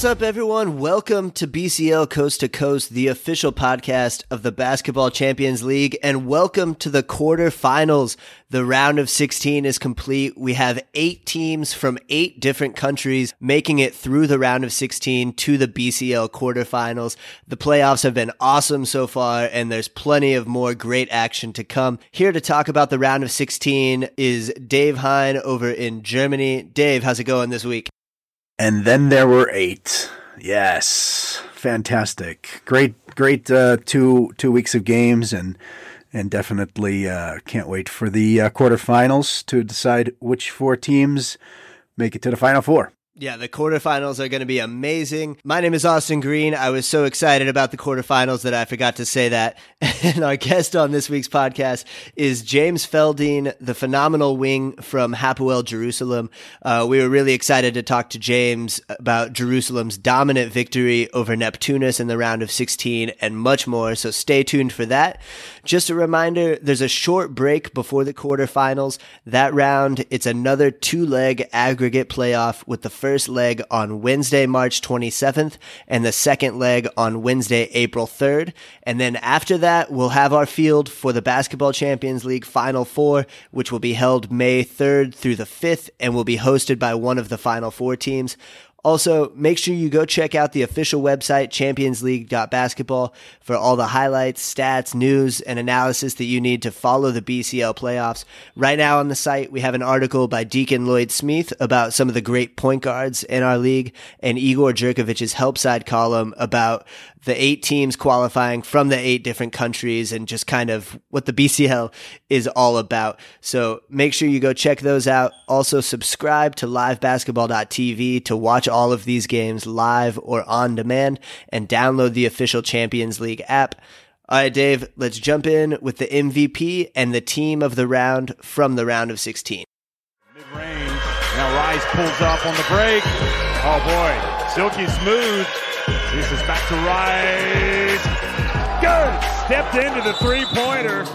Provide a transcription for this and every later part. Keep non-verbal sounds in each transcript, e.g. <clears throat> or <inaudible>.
What's up, everyone? Welcome to BCL Coast to Coast, the official podcast of the Basketball Champions League, and welcome to the quarterfinals. The round of 16 is complete. We have eight teams from eight different countries making it through the round of 16 to the BCL quarterfinals. The playoffs have been awesome so far, and there's plenty of more great action to come. Here to talk about the round of 16 is Dave Hein over in Germany. Dave, how's it going this week? And then there were eight. Yes, fantastic, great, great uh, two two weeks of games, and and definitely uh, can't wait for the uh, quarterfinals to decide which four teams make it to the final four. Yeah, the quarterfinals are going to be amazing. My name is Austin Green. I was so excited about the quarterfinals that I forgot to say that. <laughs> And our guest on this week's podcast is James Feldeine, the phenomenal wing from Hapoel Jerusalem. Uh, we were really excited to talk to James about Jerusalem's dominant victory over Neptunas in the round of 16 and much more. So stay tuned for that. Just a reminder, there's a short break before the quarterfinals. That round, it's another two leg aggregate playoff with the first leg on Wednesday, March 27th and the second leg on Wednesday, April 3rd. And then after that, we'll have our field for the Basketball Champions League Final Four, which will be held May 3rd through the 5th and will be hosted by one of the Final Four teams. Also, make sure you go check out the official website, championsleague.basketball, for all the highlights, stats, news, and analysis that you need to follow the BCL playoffs. Right now on the site, we have an article by Deacon Lloyd Smith about some of the great point guards in our league, and Igor Jerkovic's help side column about the eight teams qualifying from the eight different countries and just kind of what the BCL is all about. So make sure you go check those out. Also subscribe to livebasketball.tv to watch all of these games live or on demand and download the official Champions League app. All right, Dave, let's jump in with the MVP and the team of the round from the round of 16. Mid range. Now Rice pulls up on the break. Oh boy. Silky smooth. This is back to Rice. Good. Stepped into the three pointer.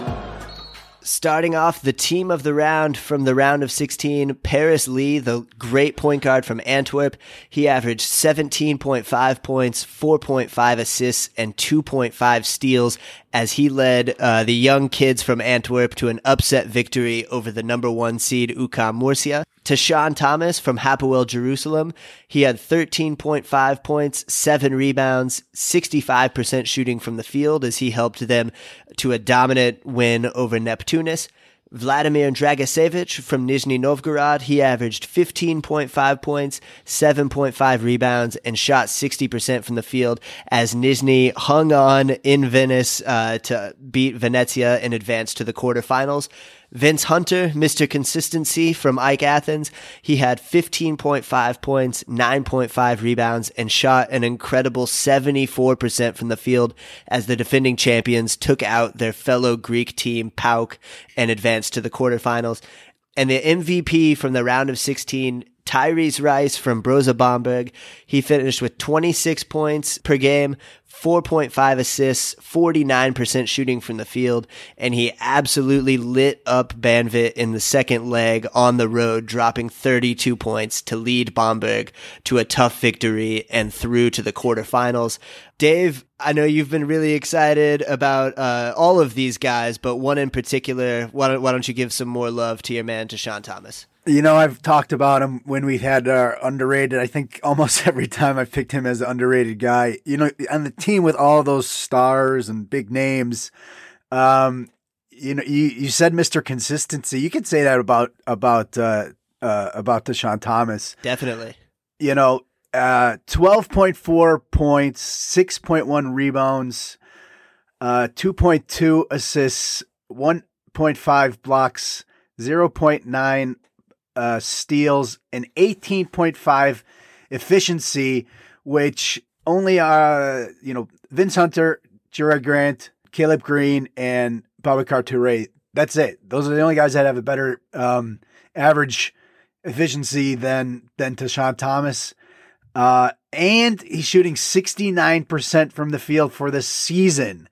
Starting off the team of the round from the round of 16, Paris Lee, the great point guard from Antwerp. He averaged 17.5 points, 4.5 assists, and 2.5 steals as he led uh, the young kids from Antwerp to an upset victory over the number one seed UCAM Murcia. Tashawn Thomas from Hapoel Jerusalem, he had 13.5 points, 7 rebounds, 65% shooting from the field as he helped them to a dominant win over Neptunas. Vladimir Dragicevic from Nizhny Novgorod, he averaged 15.5 points, 7.5 rebounds, and shot 60% from the field as Nizhny hung on in Venice uh, to beat Venezia and advance to the quarterfinals. Vince Hunter, Mr. Consistency from AEK Athens, he had 15.5 points, 9.5 rebounds, and shot an incredible 74% from the field as the defending champions took out their fellow Greek team, PAOK, and advanced to the quarterfinals. And the MVP from the round of 16 Tyrese Rice from Brose Bamberg. He finished with 26 points per game, 4.5 assists, 49% shooting from the field, and he absolutely lit up Banvit in the second leg on the road, dropping 32 points to lead Bamberg to a tough victory and through to the quarterfinals. Dave, I know you've been really excited about uh, all of these guys, but one in particular, why don't, why don't you give some more love to your man, Tashawn Thomas? You know, I've talked about him when we've had our underrated. I think almost <laughs> every time I've picked him as an underrated guy. You know, on the team with all those stars and big names. Um, you know, you, you said Mr. Consistency. You could say that about about uh, uh, about Tashawn Thomas. Definitely. You know, uh, twelve point four points, six point one rebounds, uh, two point two assists, one point five blocks, zero point nine uh, steals, point five efficiency, which only uh you know Vince Hunter, Jerami Grant, Caleb Green, and Boubacar Toure. That's it. Those are the only guys that have a better um, average efficiency than than Tashawn Thomas. Uh, and he's shooting 69% from the field for the season.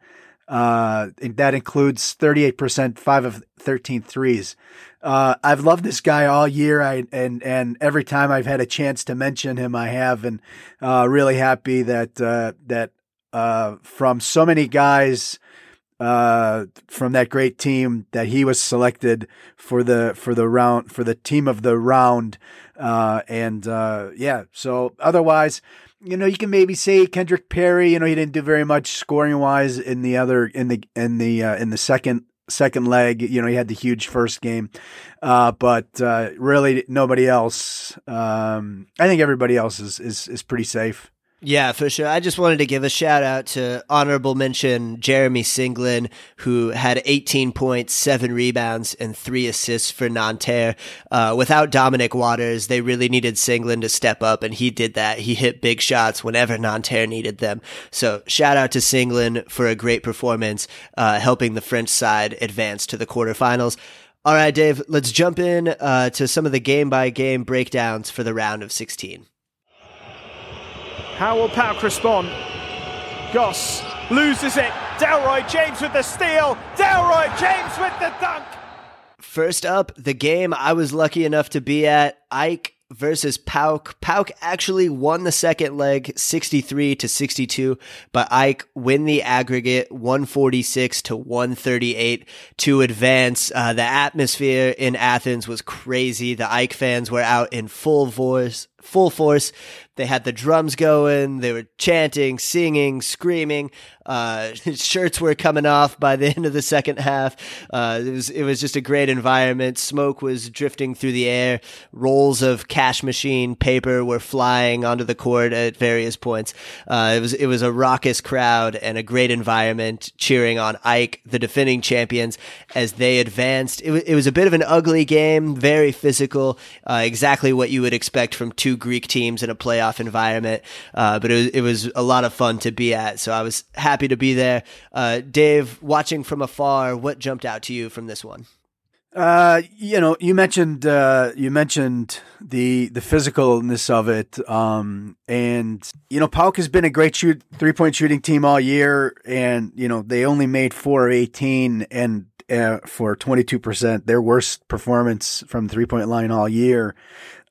Uh, that includes 38%, five of 13 threes. Uh, I've loved this guy all year. I, and, and every time I've had a chance to mention him, I have, and, uh, really happy that, uh, that, uh, from so many guys, uh, from that great team that he was selected for the, for the round, for the team of the round. Uh, and, uh, yeah, so otherwise, you know, you can maybe say Kendrick Perry. You know, he didn't do very much scoring wise in the other in the in the uh, in the second second leg. You know, he had the huge first game, uh, but uh, really nobody else. Um, I think everybody else is is is pretty safe. Yeah, for sure. I just wanted to give a shout out to honorable mention Jeremy Senglin, who had 18 points, seven rebounds, and three assists for Nanterre. Uh, without Dominic Waters, they really needed Senglin to step up, and he did that. He hit big shots whenever Nanterre needed them. So shout out to Senglin for a great performance, uh, helping the French side advance to the quarterfinals. All right, Dave, let's jump in uh, to some of the game by game breakdowns for the round of 16. How will PAOK respond? Goss loses it. Delroy James with the steal. Delroy James with the dunk. First up, the game I was lucky enough to be at. AEK versus PAOK. PAOK actually won the second leg 63 to 62, but AEK win the aggregate 146 to 138 to advance. Uh, the atmosphere in Athens was crazy. The AEK fans were out in full force, full force. They had the drums going. They were chanting, singing, screaming. Uh, <laughs> shirts were coming off by the <laughs> end of the second half. Uh, it was it was just a great environment. Smoke was drifting through the air. Rolls of cash machine paper were flying onto the court at various points. Uh, it was it was a raucous crowd and a great environment cheering on AEK, the defending champions, as they advanced. It, it was a bit of an ugly game, very physical, uh, exactly what you would expect from two Greek teams in a playoff playoff environment. Uh, but it was, it was a lot of fun to be at. So I was happy to be there. Uh, Dave, watching from afar, what jumped out to you from this one? Uh, you know, you mentioned uh, you mentioned the the physicalness of it, um, and you know, PAOK has been a great shoot three point shooting team all year, and you know they only made four of eighteen, and uh, for twenty two percent, their worst performance from three point line all year.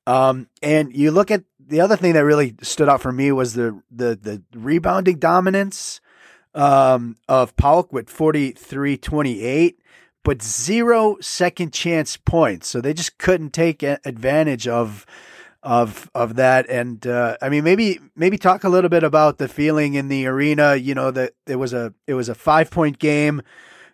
Um, and you look at the other thing that really stood out for me was the the the rebounding dominance um, of PAOK with 43-28, but zero second chance points. So they just couldn't take advantage of of of that. And uh, I mean, maybe maybe talk a little bit about the feeling in the arena. You know that it was a it was a five point game.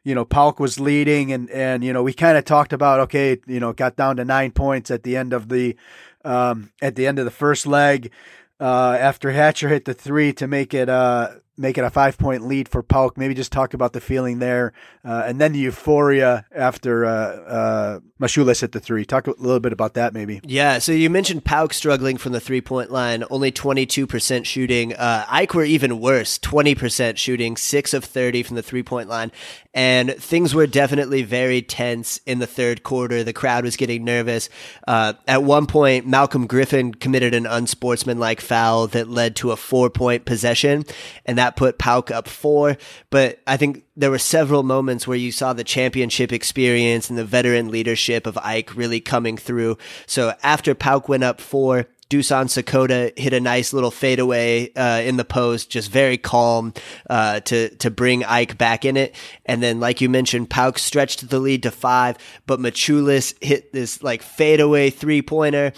You know, PAOK was leading, and and you know we kind of talked about okay, you know, got down to nine points at the end of the um, at the end of the first leg uh, after Hatcher hit the three to make it uh, make it a five point lead for PAOK. Maybe just talk about the feeling there, uh, and then the euphoria after uh, uh, Maciulis hit the three. Talk a little bit about that, maybe. Yeah. So you mentioned PAOK struggling from the three point line, only twenty two percent shooting. Uh, AEK were even worse, twenty percent shooting, six of thirty from the three point line, and things were definitely very tense in the third quarter. The crowd was getting nervous. Uh, at one point, Malcolm Griffin committed an unsportsmanlike foul that led to a four point possession, and that put PAOK up four. But I think there were several moments where you saw the championship experience and the veteran leadership of AEK really coming through. So after PAOK went up four, Dusan Sakota hit a nice little fadeaway uh, in the post, just very calm uh, to to bring AEK back in it. And then, like you mentioned, PAOK stretched the lead to five, but Maciulis hit this like fadeaway three pointer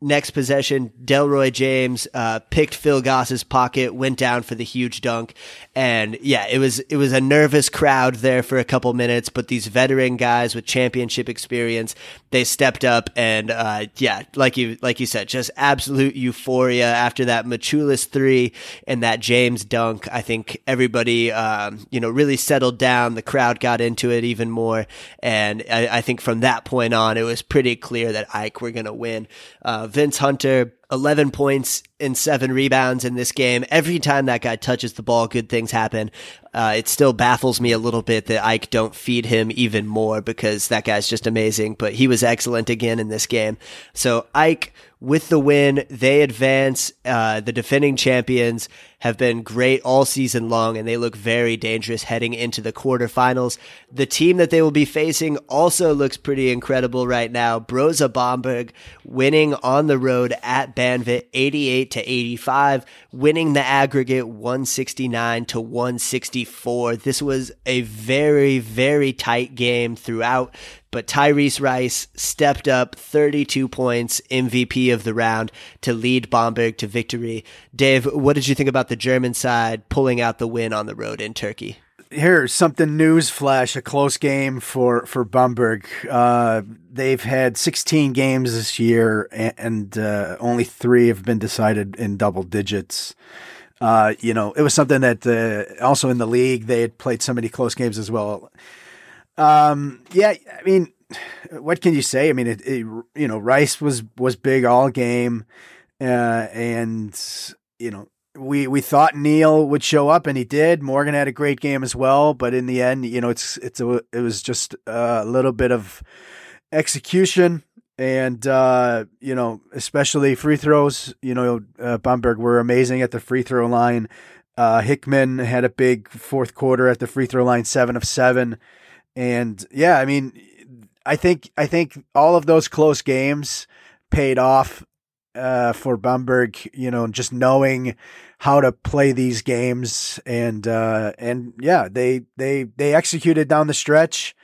next possession, Delroy James uh, picked Phil Goss's pocket, went down for the huge dunk, and yeah, it was it was a nervous crowd there for a couple minutes. But these veteran guys with championship experience, they stepped up, and uh, yeah, like you like you said, just absolute euphoria after that Maciulis three and that James dunk. I think everybody um, you know really settled down. The crowd got into it even more, and I, I think from that point on, it was pretty clear that AEK were going to win. Uh, Vince Hunter 11 points and seven rebounds in this game. Every time that guy touches the ball, good things happen. Uh, it still baffles me a little bit that AEK don't feed him even more because that guy's just amazing. But he was excellent again in this game. So Ike with the win, they advance. Uh, the defending champions have been great all season long, and they look very dangerous heading into the quarterfinals. The team that they will be facing also looks pretty incredible right now. Brose Bamberg winning on the road at Banvit 88 to 85, winning the aggregate 169 to 164. This was a very, very tight game throughout but Tyrese Rice stepped up 32 points, MVP of the round, to lead Bamberg to victory. Dave, what did you think about the German side pulling out the win on the road in Turkey? Here's something news flash: a close game for for Bamberg. Uh, they've had 16 games this year, and uh, only three have been decided in double digits. Uh, you know, it was something that uh, also in the league they had played so many close games as well. Um, yeah, I mean, what can you say? I mean, it, it you know, Rice was was big all game, uh, and you know, we we thought Neil would show up, and he did. Morgan had a great game as well, but in the end, you know, it's it's a, it was just a little bit of execution. And uh, you know, especially free throws. You know, uh, Bamberg were amazing at the free throw line. Uh, Hickman had a big fourth quarter at the free throw line, seven of seven. And yeah, I mean, I think I think all of those close games paid off uh, for Bamberg. You know, just knowing how to play these games, and uh, and yeah, they they they executed down the stretch.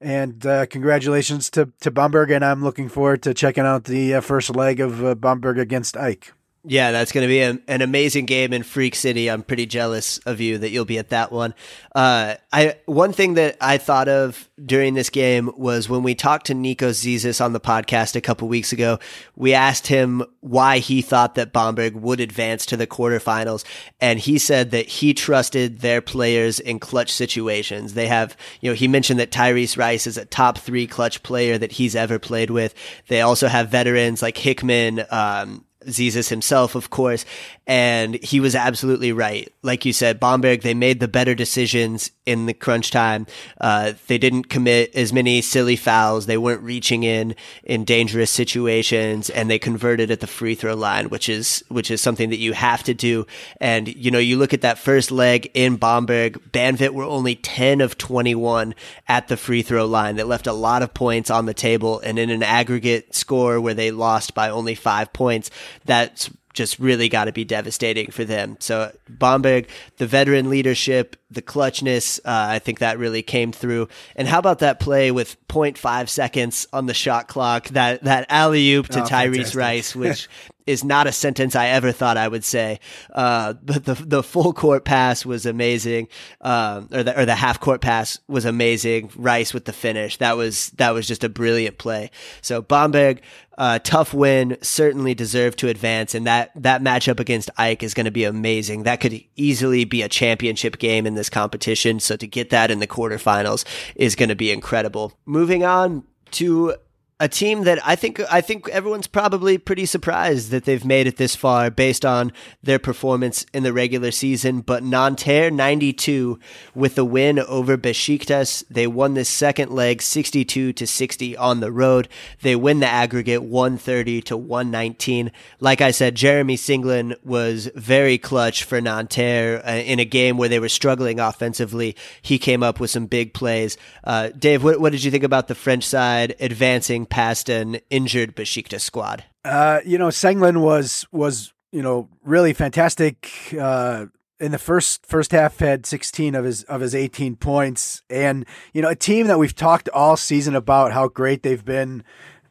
And uh, congratulations to to Bamberg, and I'm looking forward to checking out the uh, first leg of uh, Bamberg against AEK. Yeah, that's going to be a, an amazing game in Freak City. I'm pretty jealous of you that you'll be at that one. Uh, I one thing that I thought of during this game was when we talked to Nico Zisis on the podcast a couple weeks ago. We asked him why he thought that Bamberg would advance to the quarterfinals, and he said that he trusted their players in clutch situations. They have, you know, he mentioned that Tyrese Rice is a top three clutch player that he's ever played with. They also have veterans like Hickman. Um, Zisis himself, of course, and he was absolutely right. Like you said, Bamberg, they made the better decisions in the crunch time. Uh, they didn't commit as many silly fouls. They weren't reaching in in dangerous situations, and they converted at the free throw line, which is which is something that you have to do. And you know, you look at that first leg in Bamberg, Banvit were only ten of twenty one at the free throw line. They left a lot of points on the table, and in an aggregate score where they lost by only five points that's just really got to be devastating for them. So Bamberg, the veteran leadership, the clutchness, uh, I think that really came through. And how about that play with 0.5 seconds on the shot clock? That that alley oop to oh, Tyrese Rice, which <laughs> is not a sentence I ever thought I would say. Uh, but the the full court pass was amazing, um, or the or the half court pass was amazing. Rice with the finish that was that was just a brilliant play. So Bamberg, uh, tough win, certainly deserved to advance, and that that matchup against AEK is going to be amazing. That could easily be a championship game in this competition. So to get that in the quarterfinals is going to be incredible. Moving on to a team that I think I think everyone's probably pretty surprised that they've made it this far based on their performance in the regular season. But Nanterre 92 with the win over Besiktas. They won this second leg 62 to 60 on the road. They win the aggregate 130 to 119. Like I said, Jeremy Senglin was very clutch for Nanterre uh, in a game where they were struggling offensively. He came up with some big plays. Uh, Dave, what, what did you think about the French side advancing? Past an injured Besiktas squad? Uh, you know, Senglin was was you know really fantastic. Uh, in the first first half, had 16 of his of his 18 points, and you know a team that we've talked all season about how great they've been.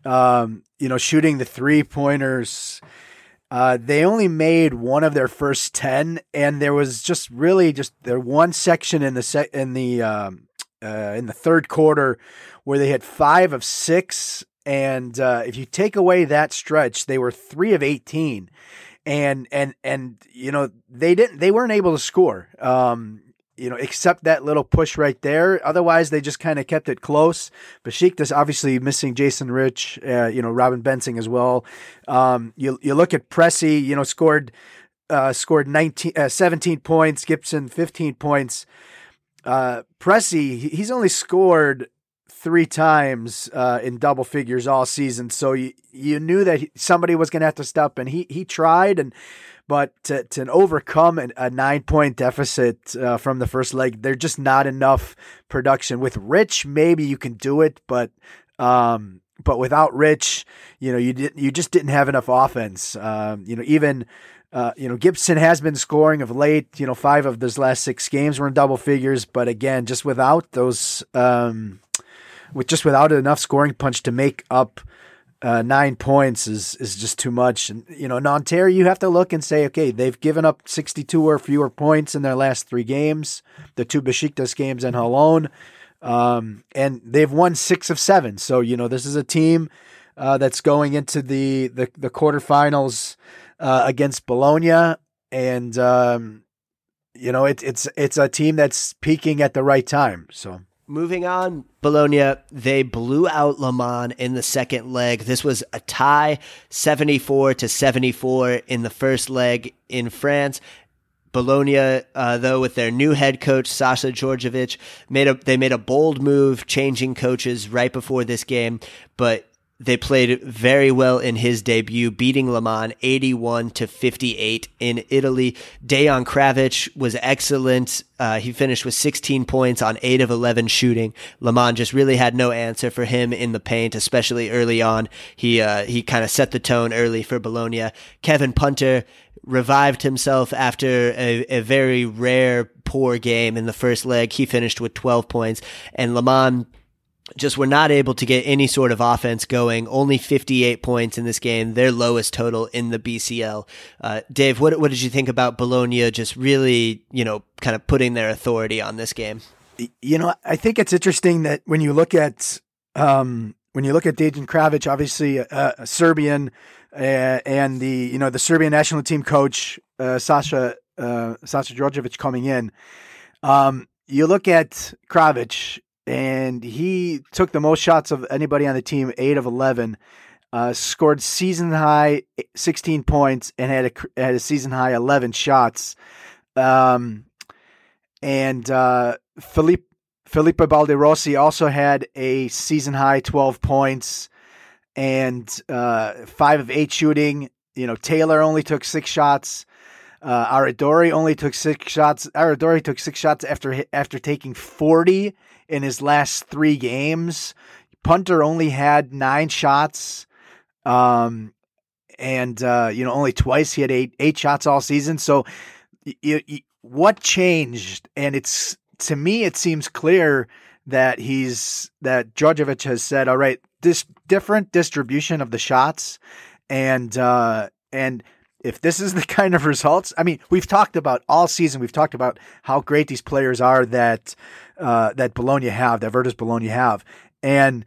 Um, you know, shooting the three pointers. Uh, they only made one of their first ten, and there was just really just their one section in the se- in the um, uh, in the third quarter where they had five of six. And uh, if you take away that stretch, they were three of 18. And, and, and, you know, they didn't, they weren't able to score. Um, you know, except that little push right there. Otherwise, they just kind of kept it close. Besiktas obviously missing Jason Rich, uh, you know, Robin Benzing as well. Um, you you look at Pressey, you know, scored uh, scored 19, uh, 17 points. Gibson 15 points. Uh, Pressey, he's only scored three times uh, in double figures all season. So you, you knew that somebody was going to have to step, and he he tried, and but to, to overcome an, a nine point deficit uh, from the first leg, there's just not enough production. With Rich, maybe you can do it, but um, but without Rich, you know, you didn't you just didn't have enough offense. Um, you know, even. Uh, you know, Gibson has been scoring of late. You know, five of those last six games were in double figures, but again, just without those, um, with just without enough scoring punch to make up uh, nine points is is just too much. And you know, Nanterre, you have to look and say, okay, they've given up 62 or fewer points in their last three games, the two Besiktas games and Holon, um, and they've won six of seven. So you know, this is a team uh, that's going into the the, the quarterfinals uh, against Bologna, and um, you know, it's it's it's a team that's peaking at the right time. So. Moving on, Bologna, they blew out Le Mans in the second leg. This was a tie, 74 to 74 in the first leg in France. Bologna, uh, though, with their new head coach Sasha Djordjevic, made a they made a bold move, changing coaches right before this game. But they played very well in his debut, beating Le Mans 81 to 58 in Italy. Dejan Kravic was excellent. Uh, he finished with 16 points on 8 of 11 shooting. Le Mans just really had no answer for him in the paint, especially early on. He, uh, he kind of set the tone early for Bologna. Kevin Punter revived himself after a, a very rare poor game in the first leg. He finished with 12 points and Le Mans just were not able to get any sort of offense going. Only 58 points in this game, their lowest total in the BCL. Uh, Dave, what what did you think about Bologna just really, you know, kind of putting their authority on this game? You know, I think it's interesting that when you look at um, when you look at Dejan Kravic, obviously a, a Serbian, uh, and the you know the Serbian national team coach uh, Sasha uh, Sasha Djordjevic coming in. Um, you look at Kravic and he took the most shots of anybody on the team, eight of eleven. Uh, scored season high 16 points and had a had a season high 11 shots. Um, and uh, Felipe Felipe Baldi Rossi also had a season high 12 points and uh, five of eight shooting. You know, Taylor only took six shots. Uh, Aradori only took six shots. Aradori took six shots after after taking 40 in his last three games. Punter only had nine shots. Um, and, uh, you know, only twice he had eight, eight shots all season. So you, you, what changed? And it's, to me, it seems clear that he's, that Djordjevic has said, all right, this different distribution of the shots and, uh, and if this is <laughs> the kind of results, I mean, we've talked about all season. We've talked about how great these players are that uh, that Bologna have, that Virtus Bologna have, and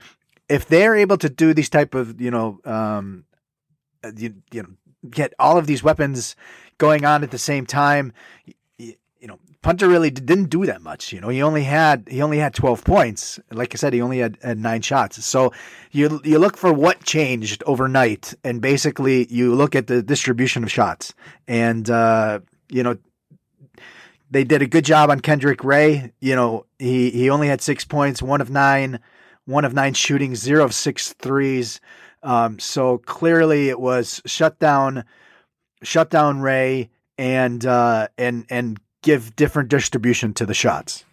if they're able to do these type of you know um, you, you know get all of these weapons going on at the same time, you, you, know Punter really didn't do that much. You know, he only had he only had 12 points. Like I said, he only had, had nine shots. So you you look for what changed overnight, and basically you look at the distribution of shots. And uh, you know, they did a good job on Kendrick Ray. You know, he he only had six points, one of nine, one of nine shooting, zero of six threes. Um, so clearly it was shut down, shut down Ray and uh, and and give different distribution to the shots.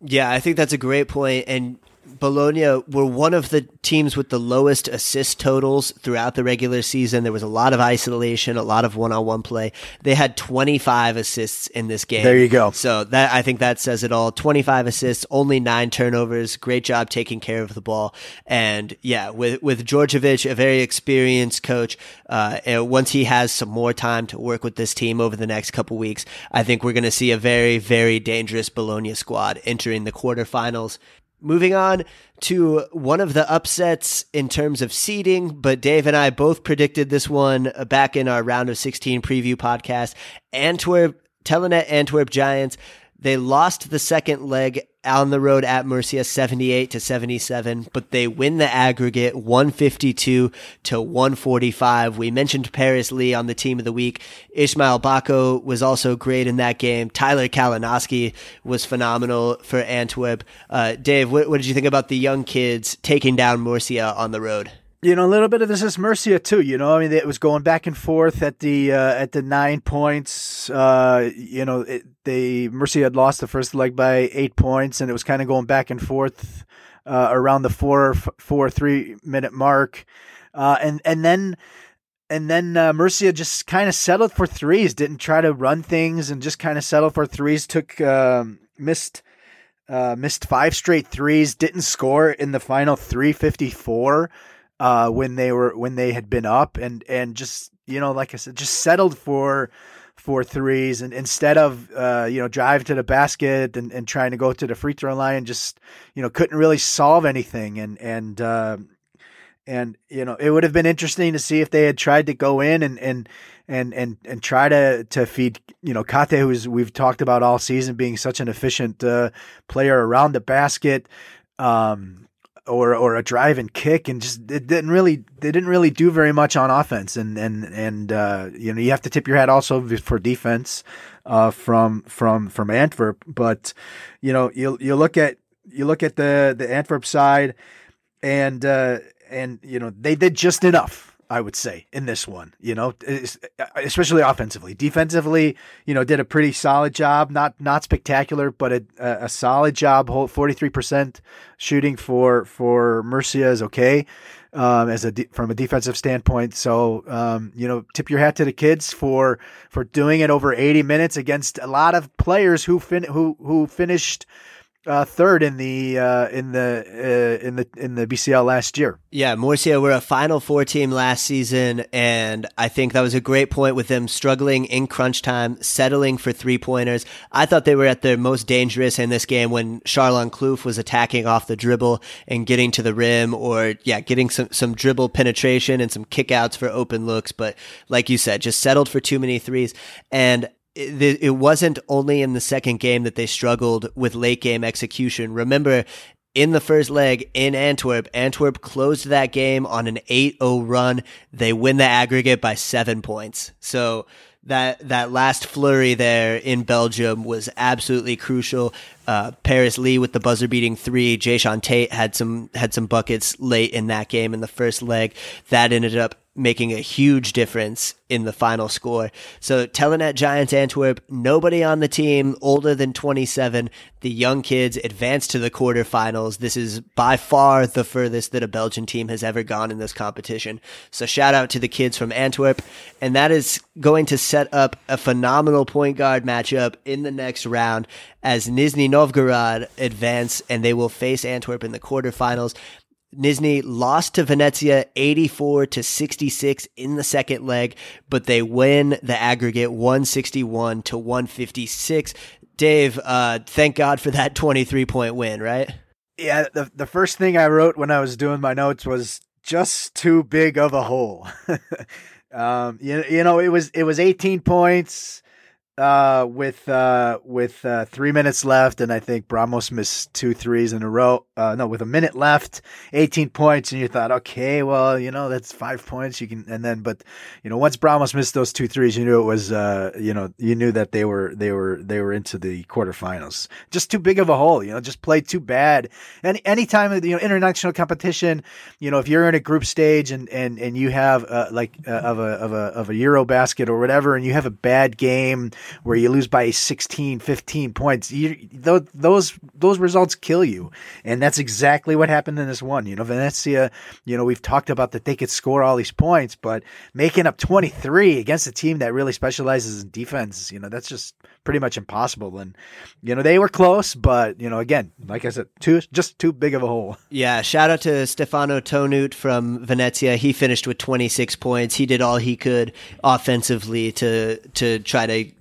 Yeah, I think that's a great point. And Bologna were one of the teams with the lowest assist totals throughout the regular season. There was a lot of isolation, a lot of one-on-one play. They had 25 assists in this game. There you go. So that I think that says it all. 25 assists, only 9 turnovers. Great job taking care of the ball. And yeah, with with Djordjevic, a very experienced coach, uh, once he has some more time to work with this team over the next couple weeks, I think we're going to see a very very dangerous Bologna squad entering the quarterfinals. Moving on to one of the upsets in terms of seeding, but Dave and I both predicted this one back in our round of 16 preview podcast. Antwerp, Telenet Antwerp Giants They lost the second leg on the road at Murcia 78 to 77, but they win the aggregate 152 to 145. We mentioned Paris Lee on the team of the week. Ismail Bako was also great in that game. Tyler Kalinowski was phenomenal for Antwerp. Uh, Dave, what, what did you think about the young kids taking down Murcia on the road? You know, a little bit of this is Murcia too. You know, I mean, it was going back and forth at the uh, at the nine points. Uh, you know, it, they Murcia had lost the first leg by eight points, and it was kind of going back and forth uh, around the four four three minute mark, uh, and and then and then uh, Murcia just kind of settled for threes. Didn't try to run things, and just kind of settled for threes. Took um, missed. Uh, missed five straight threes, didn't score in the final 354 uh, when they were when they had been up and and just you know like I said just settled for for threes and instead of uh, you know drive to the basket and, and trying to go to the free throw line just you know couldn't really solve anything. And and uh, and you know it would have been interesting to see if they had tried to go in and and and and and try to to feed you know Kate who's we've talked about all season being such an efficient uh, player around the basket. Um, or or a drive and kick and just it didn't really they didn't really do very much on offense. And and and uh, you know you have to tip your hat also for defense uh, from from from Antwerp. But you know you you look at you look at the the Antwerp side and uh, and you know they did just enough I would say in this one, you know, especially offensively. Defensively, you know, did a pretty solid job. Not not spectacular, but a, a solid job. Forty three percent shooting for for Murcia is okay um, as a de- from a defensive standpoint. So um, you know, tip your hat to the kids for for doing it over eighty minutes against a lot of players who fin- who who finished uh, third in the uh, in the uh, in the in the BCL last year. Yeah, Murcia were a Final Four team last season, and I think that was a great point with them struggling in crunch time, settling for three pointers. I thought they were at their most dangerous in this game when Charlon Kloof was attacking off the dribble and getting to the rim, or yeah, getting some some dribble penetration and some kickouts for open looks. But like you said, just settled for too many threes, and it, wasn't only in the second game that they struggled with late game execution. Remember, in the first leg in Antwerp. Antwerp closed that game on an 8-0 run. They win the aggregate by 7 points. So that that last flurry there in Belgium was absolutely crucial. Uh, Paris Lee with the buzzer beating three. Jae'Sean Tate had some had some buckets late in that game in the first leg. That ended up making a huge difference in the final score. So Telenet Giants Antwerp, nobody on the team older than 27. The young kids advanced to the quarterfinals. This is by far the furthest that a Belgian team has ever gone in this competition. So shout out to the kids from Antwerp. And that is going to set up a phenomenal point guard matchup in the next round as Nizhny Novgorod advance and they will face Antwerp in the quarterfinals. Nizhny lost to Venezia 84 to 66 in the second leg, but they win the aggregate 161 to 156. Dave, uh, thank God for that 23 point win, right? Yeah, the, the first thing I wrote when I was doing my notes was just too big of a hole. <laughs> um, you, you know, it was it was 18 points uh, with uh, with uh, three minutes left, and I think Bramos missed two threes in a row. Uh, no, with a minute left, eighteen points, and you thought, okay, well, you know, that's five points. You can, and then, but you know, once Bramos missed those two threes, you knew it was, uh, you know, you knew that they were they were they were into the quarterfinals. Just too big of a hole, you know, just played too bad. And anytime you know international competition, you know, if you're in a group stage and and and you have uh, like of a of a of a Euro basket or whatever, and you have a bad game where you lose by 16, 15 points, you, those those results kill you, and that's exactly what happened in this one. You know, Venezia. You know, we've talked about that they could score all these points, but making up twenty three against a team that really specializes in defense, you know, that's just pretty much impossible. And you know, they were close, but you know, again, like I said, too just too big of a hole. <laughs> Yeah, shout out to Stefano Tonut from Venezia. He finished with 26 points. He did all he could offensively to to try to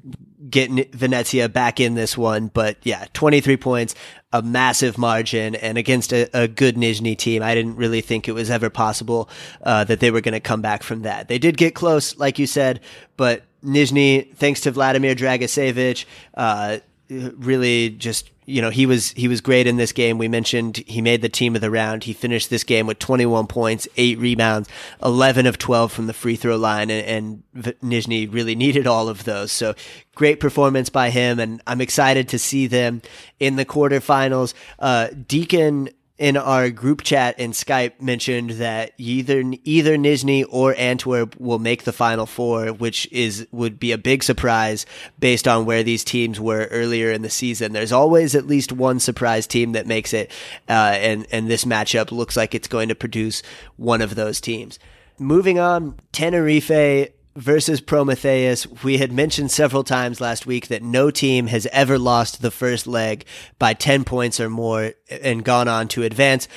get Venezia back in this one. But yeah, 23 points, a massive margin, and against a, a good Nizhny team, I didn't really think it was ever possible uh, that they were going to come back from that. They did get close, like you said, but Nizhny, thanks to Vladimir Dragicevic, uh, really just you know he was he was great in this game. We mentioned he made the team of the round. He finished this game with 21 points, eight rebounds, 11 of 12 from the free throw line, and, and Nizhny really needed all of those. So great performance by him, and I'm excited to see them in the quarterfinals. Uh, Deacon in our group chat in Skype mentioned that either either Nizhny or Antwerp will make the final four, which is would be a big surprise based on where these teams were earlier in the season. There's always at least one surprise team that makes it, uh, and and this matchup looks like it's going to produce one of those teams. Moving on, Tenerife versus Promitheas. We had mentioned several times last week that no team has ever lost the first leg by 10 points or more and gone on to advance.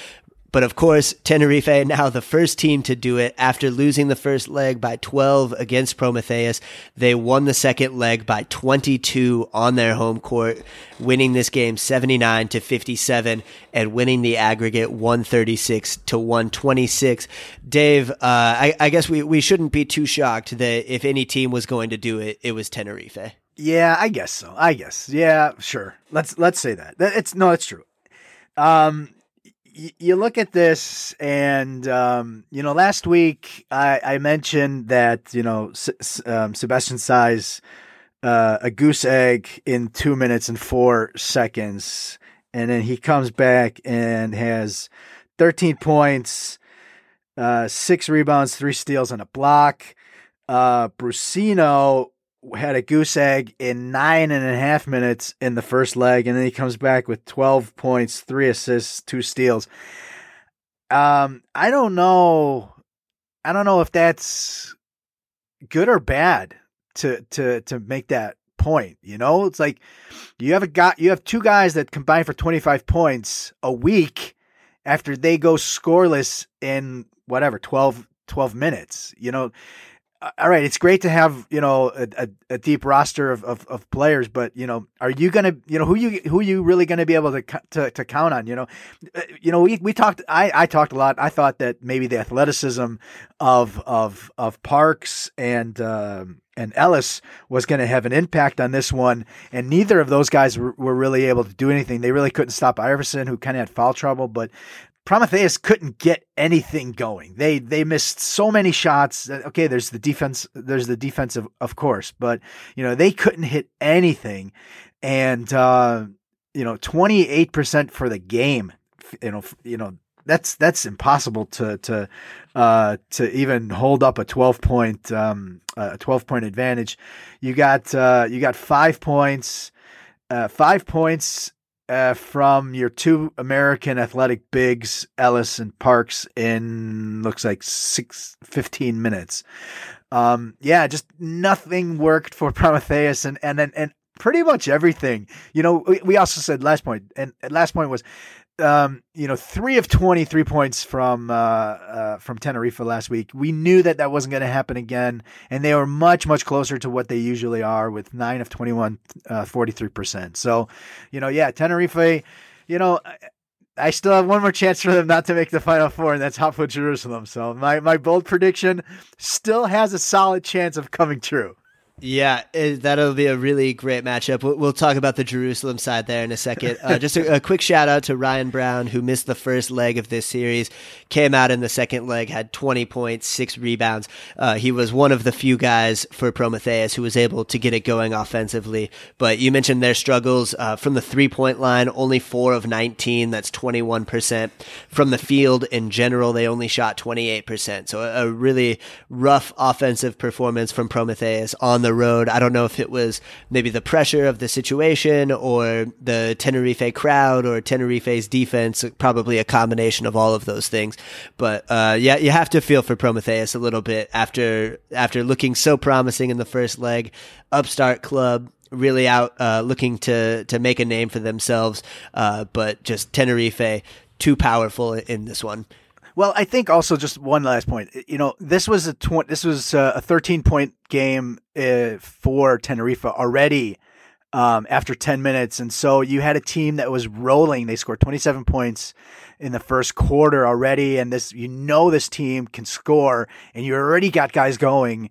But of course, Tenerife now the first team to do it after losing the first leg by 12 against Promitheas. They won the second leg by 22 on their home court, winning this game 79 to 57 and winning the aggregate 136 to 126. Dave, uh, I, I guess we, we shouldn't be too shocked that if any team was going to do it, it was Tenerife. Yeah, I guess so. I guess. Yeah, sure. Let's let's say that. It's no, it's true. Um, you look at this, and um, you know, last week I, I mentioned that you know S- um, Sebastian Saiz uh, a goose egg in two minutes and four seconds, and then he comes back and has 13 points, uh, six rebounds, three steals, and a block. Uh, Brussino had a goose egg in nine and a half minutes in the first leg, and then he comes back with 12 points, three assists, two steals. Um, I don't know. I don't know if that's good or bad to to to make that point. You know, it's like you have a guy, you have two guys that combine for 25 points a week after they go scoreless in whatever 12 12 minutes. You know, all right, it's great to have you know a, a, a deep roster of, of, of, players, but you know, are you gonna you know who you who you really gonna be able to to, to count on? You know, uh, you know we, we talked I, I talked a lot. I thought that maybe the athleticism of of of Parks and uh, and Ellis was going to have an impact on this one, and neither of those guys were, were really able to do anything. They really couldn't stop Iverson, who kind of had foul trouble, but Promitheas couldn't get anything going. They they missed so many shots. Okay, there's the defense. There's the defensive, of course, but you know they couldn't hit anything, and uh, you know 28 percent for the game. You know, you know that's that's impossible to to uh, to even hold up a 12 point um, a 12 point advantage. You got uh, you got five points. Uh, five points uh, from your two American athletic bigs, Ellis and Parks, in looks like six, 15 minutes. Um, yeah, just nothing worked for <laughs> Promitheas and, and, and, and pretty much everything. You know, we, we also said last point, and last point was um, you know, three of 23 points from uh, uh, from Tenerife last week. We knew that that wasn't going to happen again, and they were much much closer to what they usually are with nine of 21, uh, 43 percent. So, you know, yeah, Tenerife. You know, I still have one more chance for them not to make the final four, and that's Hapoel Jerusalem. So my my bold prediction still has a solid chance of coming true. Yeah, it, that'll be a really great matchup. We'll, we'll, talk about the Jerusalem side there in a second. Uh, just a, a, quick shout out to Ryan Brown, who missed the first leg of this series, came out in the second leg, had 20 points, six rebounds. Uh, he was one of the few guys for Promitheas who was able to get it going offensively. But you mentioned their struggles uh, from the three point line, only four of 19. That's 21%. From the field in general, they only shot 28%. So a, a really rough offensive performance from Promitheas on the the road. I don't know if it was maybe the pressure of the situation or the Tenerife crowd or Tenerife's defense, probably a combination of all of those things. But uh, yeah, you have to feel for Promitheas a little bit after after looking so promising in the first leg. Upstart club really out uh, looking to to make a name for themselves, uh, but just Tenerife too powerful in this one. Well, I think also just one last point. You know, this was a tw- this was a 13 point game uh, for Tenerife already um, after 10 minutes, and so you had a team that was rolling. They scored 27 points in the first quarter already, and this you know this team can score, and you already got guys going.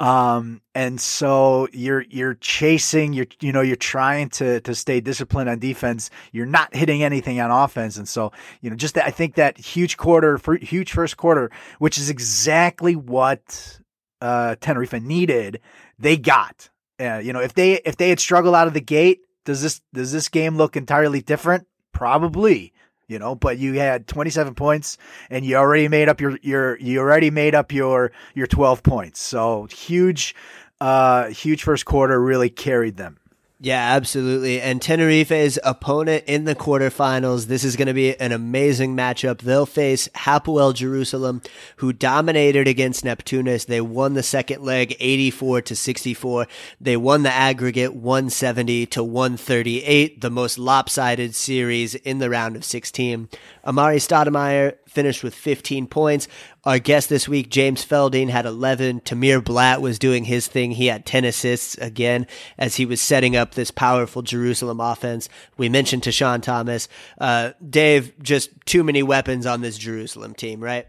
Um, and so you're you're chasing, you're you know you're trying to to stay disciplined on defense. You're not hitting anything on offense, and so you know just that, I think that huge quarter, huge first quarter, which is exactly what uh, Tenerife needed, they got. Uh, you know, if they if they had struggled out of the gate, does this does this game look entirely different? Probably you know but you had 27 points and you already made up your your you already made up your your 12 points. So huge uh huge first quarter really carried them yeah, absolutely. And Tenerife's opponent in the quarterfinals, this is going to be an amazing matchup. They'll face Hapoel Jerusalem, who dominated against Neptunas. They won the second leg 84 to 64. They won the aggregate 170 to 138, the most lopsided series in the round of 16. Amar'e Stoudemire finished with 15 points. Our guest this week, James Feldeine, had 11. Tamir Blatt was doing his thing. He had 10 assists again as he was setting up this powerful Jerusalem offense. We mentioned Tashawn Thomas. Uh, Dave, just too many weapons on this Jerusalem team, right?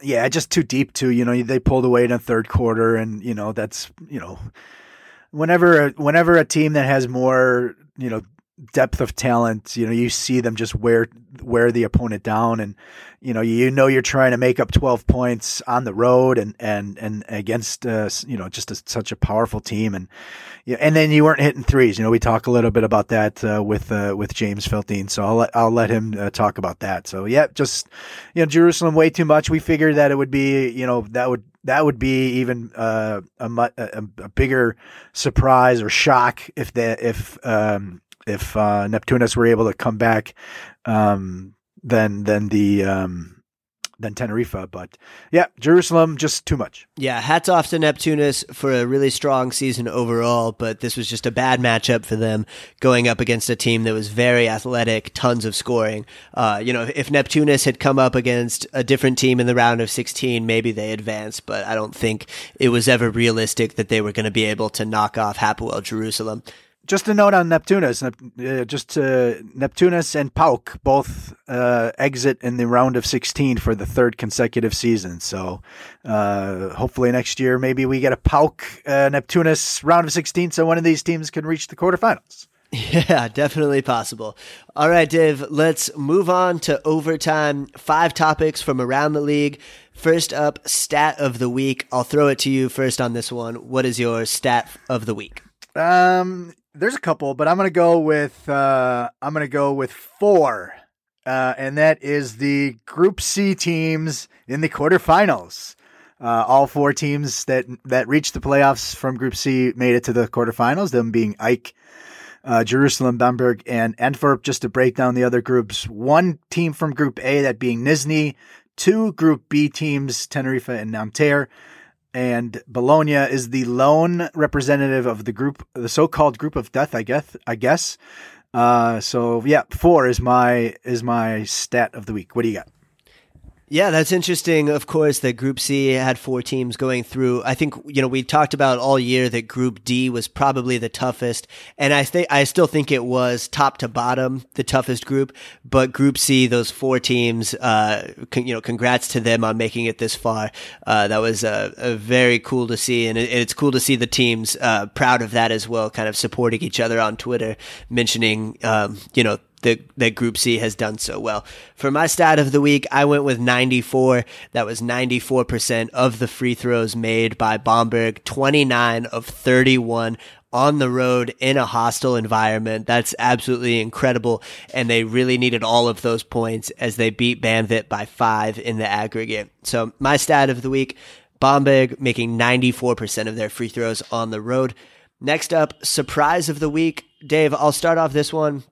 Yeah, just too deep too. You know, they pulled away in the third quarter, and you know that's you know, whenever whenever a team that has more you know depth of talent. You know, you see them just wear wear the opponent down, and you know, you know you're trying to make up 12 points on the road and and and against uh, you know just a, such a powerful team, and yeah, and then you weren't hitting threes. You know, we talk a little bit about that uh, with uh, with James Feldeine, so I'll let I'll let him uh, talk about that. So yeah, just you know, Jerusalem way too much. We figured that it would be you know that would that would be even uh, a, a, a bigger surprise or shock if that if um, if uh, Neptunas were able to come back, um, than than the um, than Tenerife. But yeah, Jerusalem just too much. Yeah, hats off to Neptunas for a really strong season overall, but this was just a bad matchup for them going up against a team that was very athletic, tons of scoring. Uh, you know, if Neptunas had come up against a different team in the round of 16, maybe they advanced, but I don't think it was ever realistic that they were going to be able to knock off Hapoel Jerusalem. Just a note on Neptunas. Uh, just uh, Neptunas and PAOK both uh, exit in the round of 16 for the third consecutive season. So uh, hopefully next year, maybe we get a PAOK uh, Neptunas round of 16 so one of these teams can reach the quarterfinals. <laughs> Yeah, definitely possible. All right, Dave, let's move on to overtime. Five topics from around the league. First up, stat of the week. I'll throw it to you first on this one. What is your stat of the week? Um, there's a couple, but I'm gonna go with uh, I'm gonna go with four, uh, and that is the Group C teams in the quarterfinals. Uh, all four teams that that reached the playoffs from Group C made it to the quarterfinals. Them being AEK, uh, Jerusalem, Bamberg, and Antwerp. Just to break down the other groups, one team from Group A, that being Nizhny, two Group B teams, Tenerife and Nanterre and Bologna is the lone representative of the group, the so-called group of death. I guess. I guess. Uh, so yeah, four is my is my stat of the week. What do you got? Yeah, that's interesting. Of course, that Group C had four teams going through. I think you know we talked about all year that Group D was probably the toughest, and I think I still think it was top to bottom the toughest group. But Group C, those four teams, uh, con- you know, congrats to them on making it this far. Uh, that was uh, very cool to see, and it, it's cool to see the teams uh, proud of that as well, kind of supporting each other on Twitter, mentioning um, you know that that Group C has done so well. For my stat of the week, I went with 94. That was 94% of the free throws made by Bamberg, 29 of 31 on the road in a hostile environment. That's absolutely incredible. And they really needed all of those points as they beat Banvit by five in the aggregate. So my stat of the week, Bamberg making 94% of their free throws on the road. Next up, surprise of the week. Dave, I'll start off this one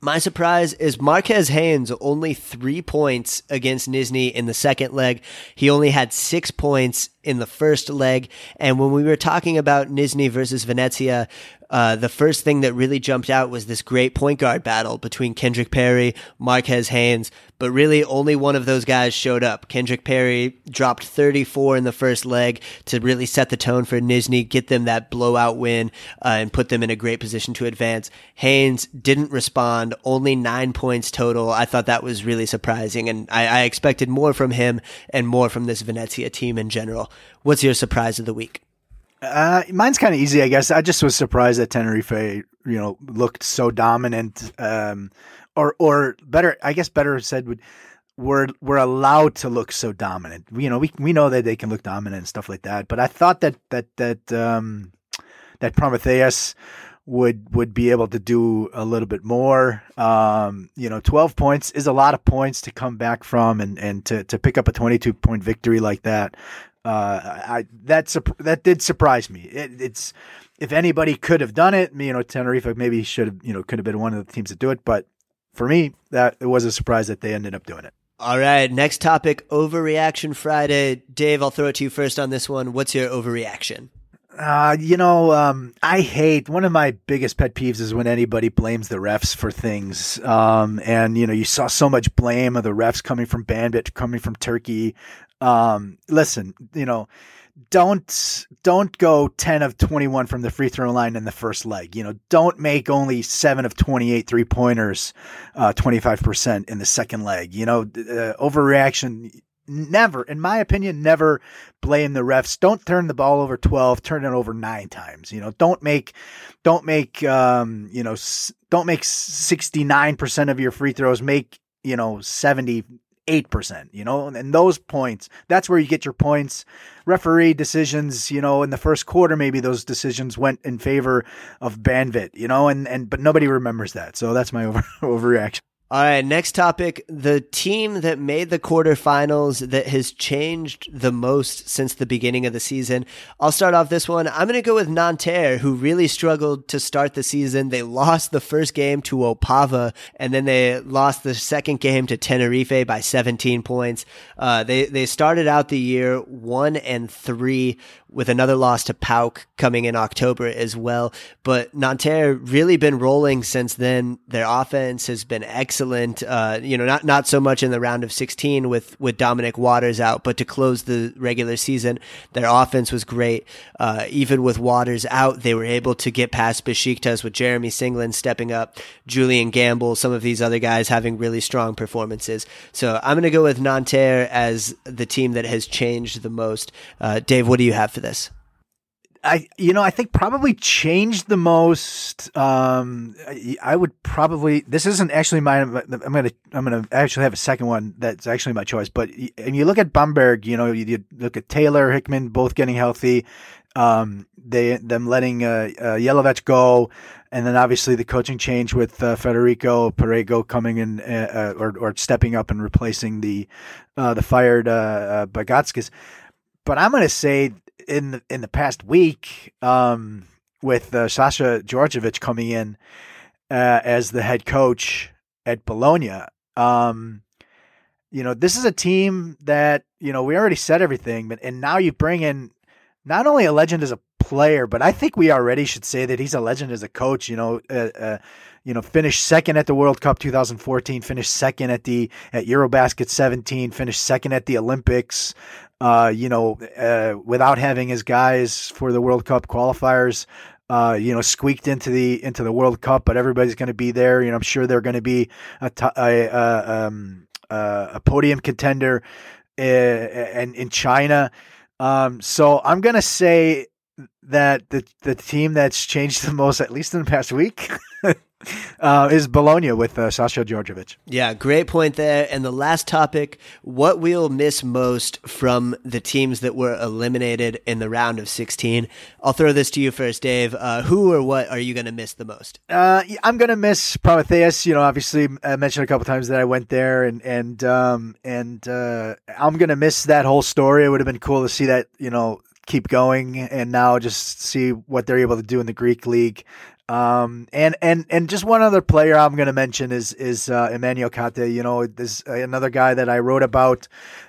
my surprise is Marquez Haynes only three points against Nizhny in the second leg. He only had six points in the first leg. And when we were talking about Nizhny versus Venezia, uh, the first thing that really jumped out was this great point guard battle between Kendrick Perry, Marquez Haynes, but really only one of those guys showed up. Kendrick Perry dropped 34 in the first leg to really set the tone for Nizhny, get them that blowout win, uh, and put them in a great position to advance. Haynes didn't respond, only nine points total. I thought that was really surprising, and I, I expected more from him and more from this Venezia team in general. What's your surprise of the week? Uh, mine's kind of easy, I guess. I just was surprised that Tenerife, you know, looked so dominant. Um, or, or better, I guess, better said, would we're we're allowed to look so dominant. You know, we we know that they can look dominant and stuff like that. But I thought that that that um, that Promitheas would would be able to do a little bit more. Um, you know, 12 points is a lot of points to come back from, and and to to pick up a 22 point victory like that. Uh, I that that did surprise me. It, it's if anybody could have done it, you know, Tenerife maybe should have, you know, could have been one of the teams to do it. But for me, that it was a surprise that they ended up doing it. All right, next topic: overreaction Friday. Dave, I'll throw it to you first on this one. What's your overreaction? Uh, you know, um, I hate one of my biggest pet peeves is when anybody blames the refs for things. Um, and you know, you saw so much blame of the refs coming from Banvit, coming from Turkey. Um, listen, you know, don't don't go 10 of 21 from the free throw line in the first leg. You know, don't make only 7 of 28 three-pointers, uh, 25% in the second leg. You know, uh, overreaction never, in my opinion, never blame the refs. Don't turn the ball over 12, turn it over nine times. You know, don't make, don't make, um, you know, don't make 69% of your free throws. Make, you know, 78%, you know, and those points, that's where you get your points. Referee decisions, you know, in the first quarter, maybe those decisions went in favor of Banvit, you know, and, and, but nobody remembers that. So that's my <laughs> over, overreaction. All right, next topic. The team that made the quarterfinals that has changed the most since the beginning of the season. I'll start off this one. I'm going to go with Nanterre, who really struggled to start the season. They lost the first game to Opava, and then they lost the second game to Tenerife by 17 points. Uh, they, they started out the year one and three with another loss to PAOK coming in October as well. But Nanterre really been rolling since then. Their offense has been excellent. Uh, you know, not not so much in the round of 16 with with Dominic Waters out, but to close the regular season, their offense was great. Uh, even with Waters out, they were able to get past Besiktas with Jeremy Senglin stepping up, Julian Gamble, some of these other guys having really strong performances. So I'm going to go with Nanterre as the team that has changed the most. Uh, Dave, what do you have? This? I, you know, I think probably changed the most. Um, I would probably. This isn't actually my. I'm gonna. I'm gonna actually have a second one that's actually my choice. But and you look at Bamberg. You know, you, you look at Taylor Hickman both getting healthy. Um, they them letting uh, uh Yelovec go, and then obviously the coaching change with uh, Federico Perego coming in uh, uh, or or stepping up and replacing the uh, the fired uh, uh, Bagatskis. But I'm to say in the, in the past week um, with uh, Sasha Djordjevic coming in uh, as the head coach at Bologna. Um, you know, this is a team that you know we already said everything, but and now you bring in not only a legend as a player, but I think we already should say that he's a legend as a coach. You know, uh, uh, you know, finished second at the World Cup 2014, finished second at the at EuroBasket 17, finished second at the Olympics. Uh, you know, uh, without having his guys for the World Cup qualifiers. Uh, you know, squeaked into the into the World Cup, but everybody's going to be there. You know, I'm sure they're going to be a, a, a, um, a podium contender uh, in, in China. Um, so I'm going to say that the the team that's changed <laughs> the most, at least in the past week, <laughs> uh, is Bologna with uh, Sasha Djordjevic. Yeah, great point there. And the last topic: what we'll miss most from the teams that were eliminated in the round of 16. I'll throw this to you first, Dave. Uh, who or what are you going to miss the most? Uh, I'm going to miss Promitheas. You know, obviously, I mentioned a couple times that I went there, and and um, and uh, I'm going to miss that whole story. It would have been cool to see that. You know, keep going and now just see what they're able to do in the Greek league. Um, and, and, and just one other player I'm going to mention is, is, uh, Emmanuel Cate. You know, this another guy that I wrote about,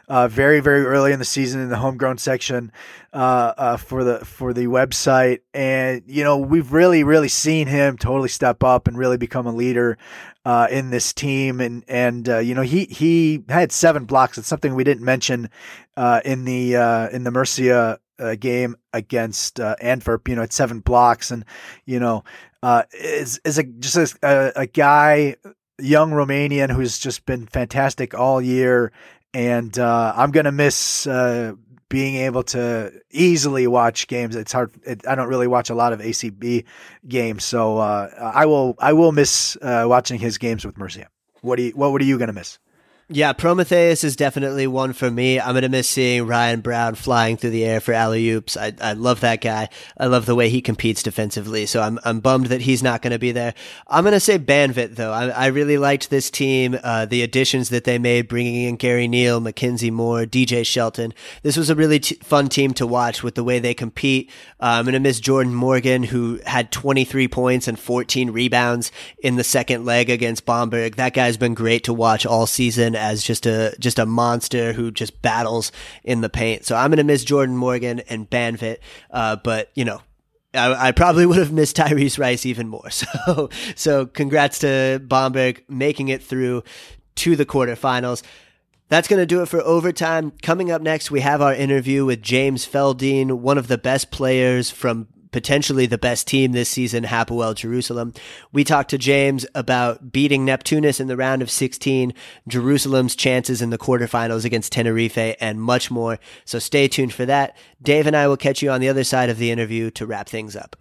uh, very, very early in the season in the homegrown section, uh, uh, for the, for the website. And, you know, we've really, really seen him totally step up and really become a leader, uh, in this team. And, and, uh, you know, he, he had seven blocks. It's something we didn't mention, uh, in the, uh, in the Murcia, uh, game against uh, Antwerp, you know, at seven blocks, and you know, uh, is is a just a, a guy, young Romanian who's just been fantastic all year, and uh, I'm gonna miss uh, being able to easily watch games. It's hard. It, I don't really watch a lot of ACB games, so uh, I will I will miss uh, watching his games with Murcia. What do you, what are you going to miss? Yeah, Promitheas is definitely one for me. I'm gonna miss seeing Ryan Brown flying through the air for alley oops. I, I love that guy. I love the way he competes defensively. So I'm I'm bummed that he's not gonna be there. I'm gonna say Banvit though. I, I really liked this team. Uh, the additions that they made, bringing in Gary Neal, Mackenzie Moore, DJ Shelton. This was a really t- fun team to watch with the way they compete. Uh, I'm gonna miss Jordan Morgan, who had 23 points and 14 rebounds in the second leg against Bamberg. That guy's been great to watch all season as just a just a monster who just battles in the paint. So I'm gonna miss Jordan Morgan and Banvit, uh, but you know. I, I, probably would have missed Tyrese Rice even more. <laughs> So, so congrats to Bamberg making it through to the quarterfinals. That's going to do it for overtime. Coming up next, we have our interview with James Feldeine, one of the best players from potentially the best team this season, Hapoel Jerusalem. We talked to James about beating Neptunas in the round of 16, Jerusalem's chances in the quarterfinals against Tenerife, and much more. So stay tuned for that. Dave and I will catch you on the other side of the interview to wrap things up.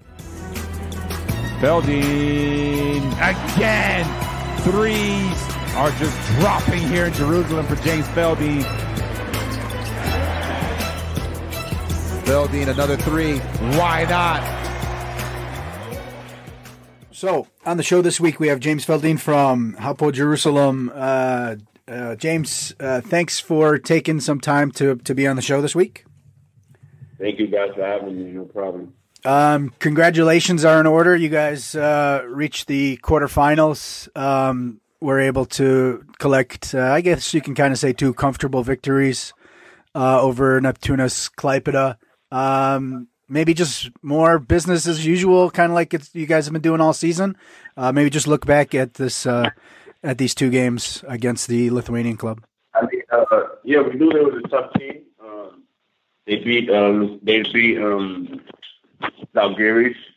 Feldeine again. Threes are just dropping here in Jerusalem for James Feldeine. Feldeine, another three. Why not? So, on the show this week, we have James Feldeine from Hapoel Jerusalem. Uh, uh, James, uh, thanks for taking some time to, to be on the show this week. Thank you guys for having me. No problem. Um, congratulations are in order. You guys uh, reached the quarterfinals. Um, were able to collect, uh, I guess you can kind of say, two comfortable victories uh, over Neptunas Klaipeda. Um, maybe just more business as usual, kind of like you guys have been doing all season. Uh, maybe just look back at this uh, at these two games against the Lithuanian club. I mean, uh, yeah, we knew there was a tough team. Um, they beat um, they beat um,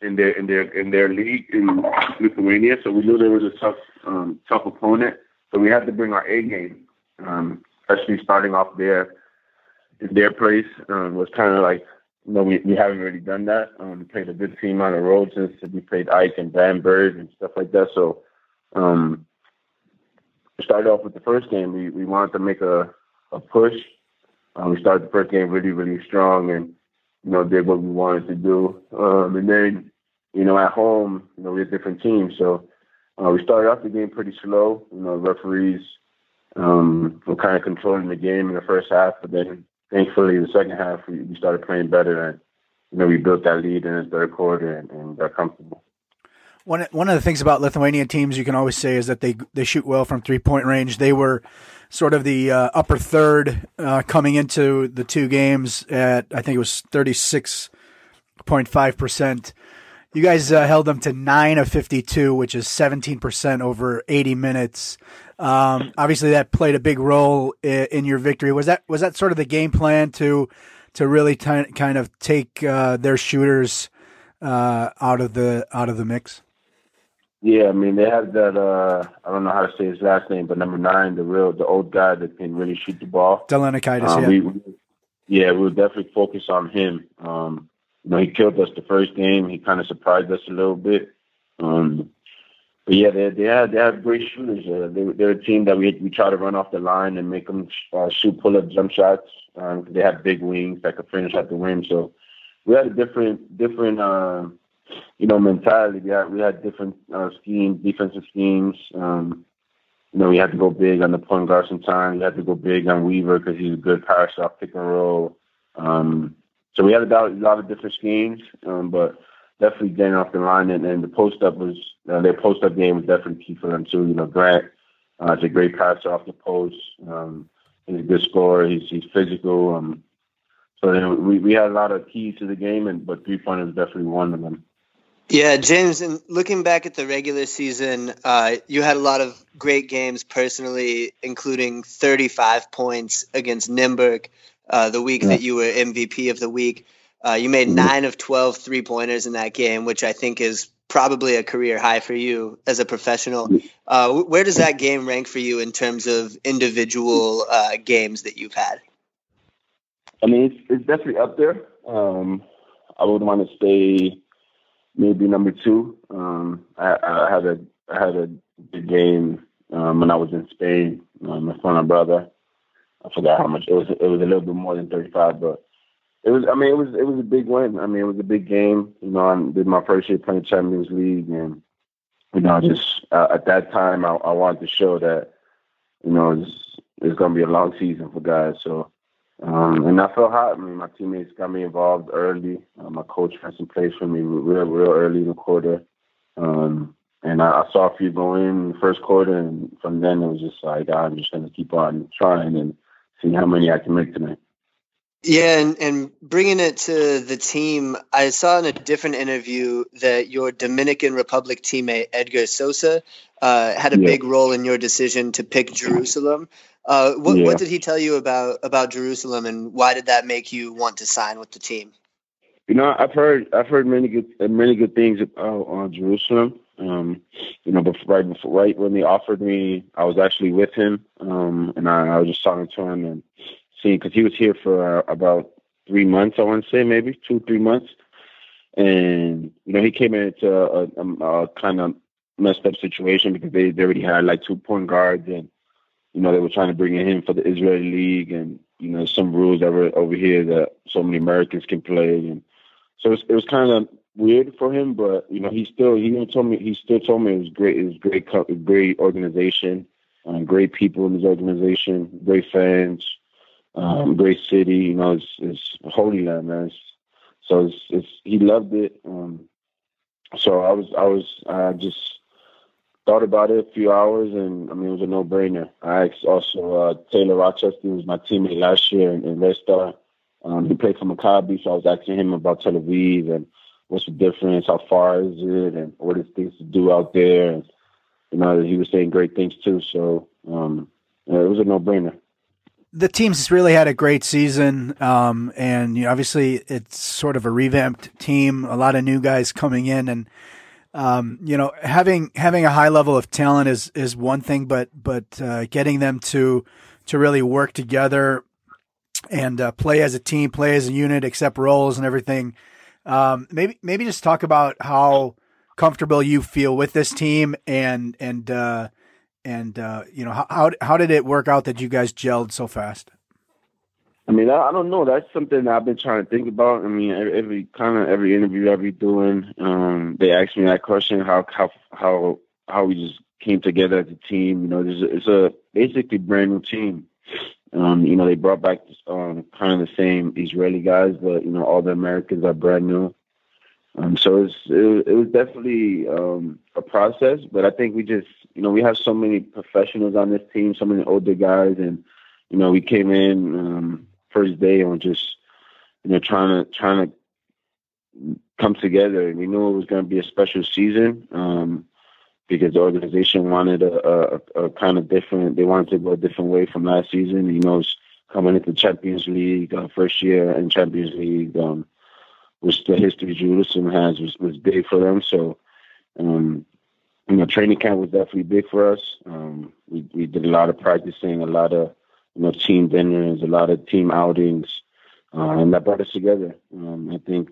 in their in their in their league in Lithuania, so we knew there was a tough um, tough opponent. So we had to bring our A game, um, especially starting off there in their place um, was kind of like know, we, we haven't really done that. Um, we played a good team on the road since we played AEK and Bamberg and stuff like that. So, um, started off with the first game. We we wanted to make a a push. Um, we started the first game really really strong and you know did what we wanted to do. Um, and then you know at home you know we're a different team, so uh, we started off the game pretty slow. You know referees um, were kind of controlling the game in the first half, but then thankfully, the second half we, we started playing better, and you know we built that lead in the third quarter and, and got comfortable. One one of the things about Lithuanian teams you can always say is that they they shoot well from three point range. They were sort of the uh, upper third uh, coming into the two games at I think it was thirty six point five percent. You guys uh, held them to nine of fifty two, which is seventeen percent over eighty minutes. Um, obviously, that played a big role in, in, your victory. Was that was that sort of the game plan to to really t- kind of take uh, their shooters uh, out of the out of the mix? Yeah, I mean they have that. Uh, I don't know how to say his last name, but number nine, the real the old guy that can really shoot the ball. Delenikaitis, um, yeah. We, yeah, we will definitely focused on him. Um, you know, he killed us the first game. He kind of surprised us a little bit. Um, but yeah, they they have they have great shooters. Uh, they they're a team that we we try to run off the line and make them uh, shoot pull up jump shots. Um, they have big wings that can finish at the rim. So we had a different different uh, you know mentality. We had we had different uh, schemes, defensive schemes. Um, you know, we had to go big on the point guard sometimes. We had to go big on Weaver because he's a good pass off pick and roll. Um, so we had a lot of different schemes, um, but definitely getting off the line. And, and the post up was uh, their post up game was definitely key for them too. You know, Grant uh, is a great passer off the post. Um, he's a good scorer. He's he's physical. Um, so you know, we we had a lot of keys to the game, and but three pointers was definitely one of them. Yeah, James. And looking back at the regular season, uh, you had a lot of great games personally, including 35 points against Nymburk uh, the week yeah. that you were MVP of the week. Uh, you made mm-hmm. nine of 12 three pointers in that game, which I think is probably a career high for you as a professional. Uh, where does that game rank for you in terms of individual uh, games that you've had? I mean, it's, it's definitely up there. Um, I would want to stay maybe number two. Um, I, I had a I had a big game um, when I was in Spain um, in front of brother. I forgot how much it was. It was a little bit more than thirty five, but it was. I mean, it was. It was a big win. I mean, it was a big game. You know, I did my first year playing Champions League, and you know, just uh, at that time, I, I wanted to show that you know it's, it's going to be a long season for guys. So um, and I felt hot. I mean, my teammates got me involved early. Uh, my coach had some plays for me real, real early in the quarter. Um, and I, I, saw a few go in the first quarter, and from then it was just like I'm just going to keep on trying and see how many I can make tonight. Yeah, and, and bringing it to the team, I saw in a different interview that your Dominican Republic teammate Edgar Sosa uh, had a yeah. big role in your decision to pick Jerusalem. Uh, what, yeah. what did he tell you about about Jerusalem, and why did that make you want to sign with the team? You know, I've heard I've heard many good many good things about on Jerusalem. Um, you know, before, right before, right when they offered me, I was actually with him, um, and I, I was just talking to him and because he was here for uh, about three months. I want to say maybe two three months, and you know he came into a, a, a kind of messed up situation because they, they already had like two point guards and you know, they were trying to bring in him for the Israeli league and, you know, some rules that were over here that so many Americans can play. And so it was, it was kind of weird for him, but, you know, he still, he even told me, he still told me it was great. It was great, great organization, um, great people in his organization, great fans, um, great city, you know, it's, it's Holy Land, man. It's, so it's, it's, he loved it. Um, so I was, I was, I just, thought about it a few hours, and I mean, it was a no-brainer. I asked also uh, Taylor Rochestie, was my teammate last year in, in Red Star. Um, he played for Maccabi, so I was asking him about Tel Aviv and what's the difference, how far is it, and what is things to do out there. And you know, he was saying great things too. So um, yeah, it was a no-brainer. The team's really had a great season, um, and you know, obviously it's sort of a revamped team. A lot of new guys coming in, and um, you know, having having a high level of talent is is one thing, but but uh, getting them to to really work together and uh, play as a team, play as a unit, accept roles and everything. Um, maybe maybe just talk about how comfortable you feel with this team and and uh, and uh, you know how how did it work out that you guys gelled so fast? I mean, I, I don't know. That's something that I've been trying to think about. I mean, every, every kind of every interview I be doing, um, they ask me that question: how how how how we just came together as a team. You know, there's a, it's a basically brand new team. Um, you know, they brought back um, kind of the same Israeli guys, but you know, all the Americans are brand new. Um, so it's, it, it was definitely um, a process, but I think we just, you know, we have so many professionals on this team, so many older guys, and you know, we came in. Um, first day on just you know trying to trying to come together. And we knew it was going to be a special season um, because the organization wanted a, a, a, kind of different. They wanted to go a different way from last season. You know, coming into Champions League uh, first year in Champions League, um, which the history Jerusalem has was, was big for them. So. Um, you know, training camp was definitely big for us. Um, we we did a lot of practicing, a lot of you know, team dinners, a lot of team outings, uh, and that brought us together. Um, I think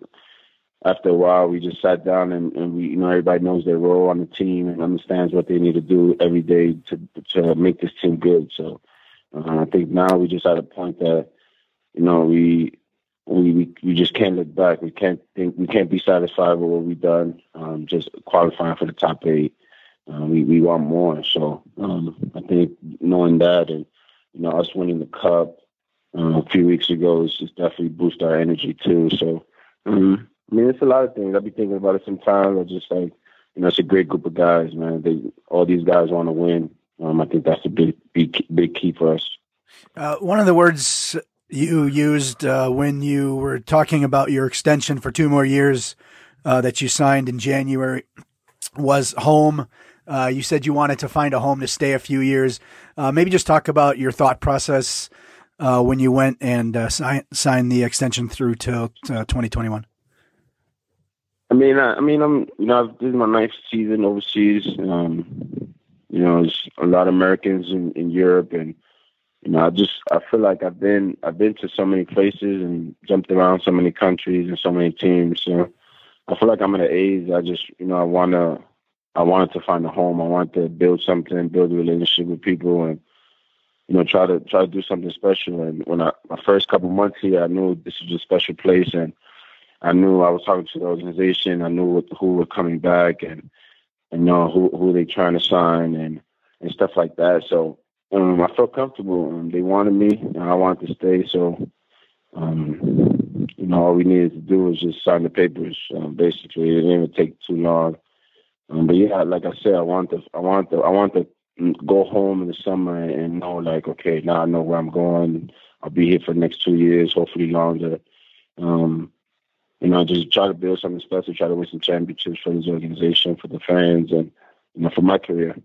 after a while, we just sat down and, and we, you know, everybody knows their role on the team and understands what they need to do every day to to make this team good. So uh, I think now we just at a point that, you know, we we, we we just can't look back. We can't think we can't be satisfied with what we've done. Um, just qualifying for the top eight. Uh, we we want more. So um, I think knowing that and you know, us winning the cup um, a few weeks ago is just definitely boost our energy too. So, um, I mean, it's a lot of things. I'll be thinking about it sometimes. I just like, you know, it's a great group of guys, man. They all these guys want to win. Um, I think that's a big, big, big key for us. Uh, one of the words you used uh, when you were talking about your extension for two more years uh, that you signed in January was home. Uh, you said you wanted to find a home to stay a few years. Uh, maybe just talk about your thought process uh, when you went and uh, sign, signed the extension through till 2021. I mean, I, I, mean, I'm you know I've is my ninth season overseas. Um, you know, there's a lot of Americans in, in Europe, and you know, I just I feel like I've been I've been to so many places and jumped around so many countries and so many teams. So I feel like I'm at an age I just you know I wanna I wanted to find a home. I wanted to build something, build a relationship with people, and you know try to try to do something special. And when I my first couple months here, I knew this was a special place, and I knew I was talking to the organization. I knew what, who were coming back, and and you know who who they trying to sign and and stuff like that. So um, I felt comfortable. Um, they wanted me, and I wanted to stay. So, um, you know, all we needed to do was just sign the papers. Um, basically, it didn't even take too long. Um, but yeah, like I said, I want to, I want to, I want to go home in the summer and know, like, okay, now I know where I'm going. I'll be here for the next two years, hopefully longer. Um, you know, just try to build something special, try to win some championships for this organization, for the fans, and you know, for my career.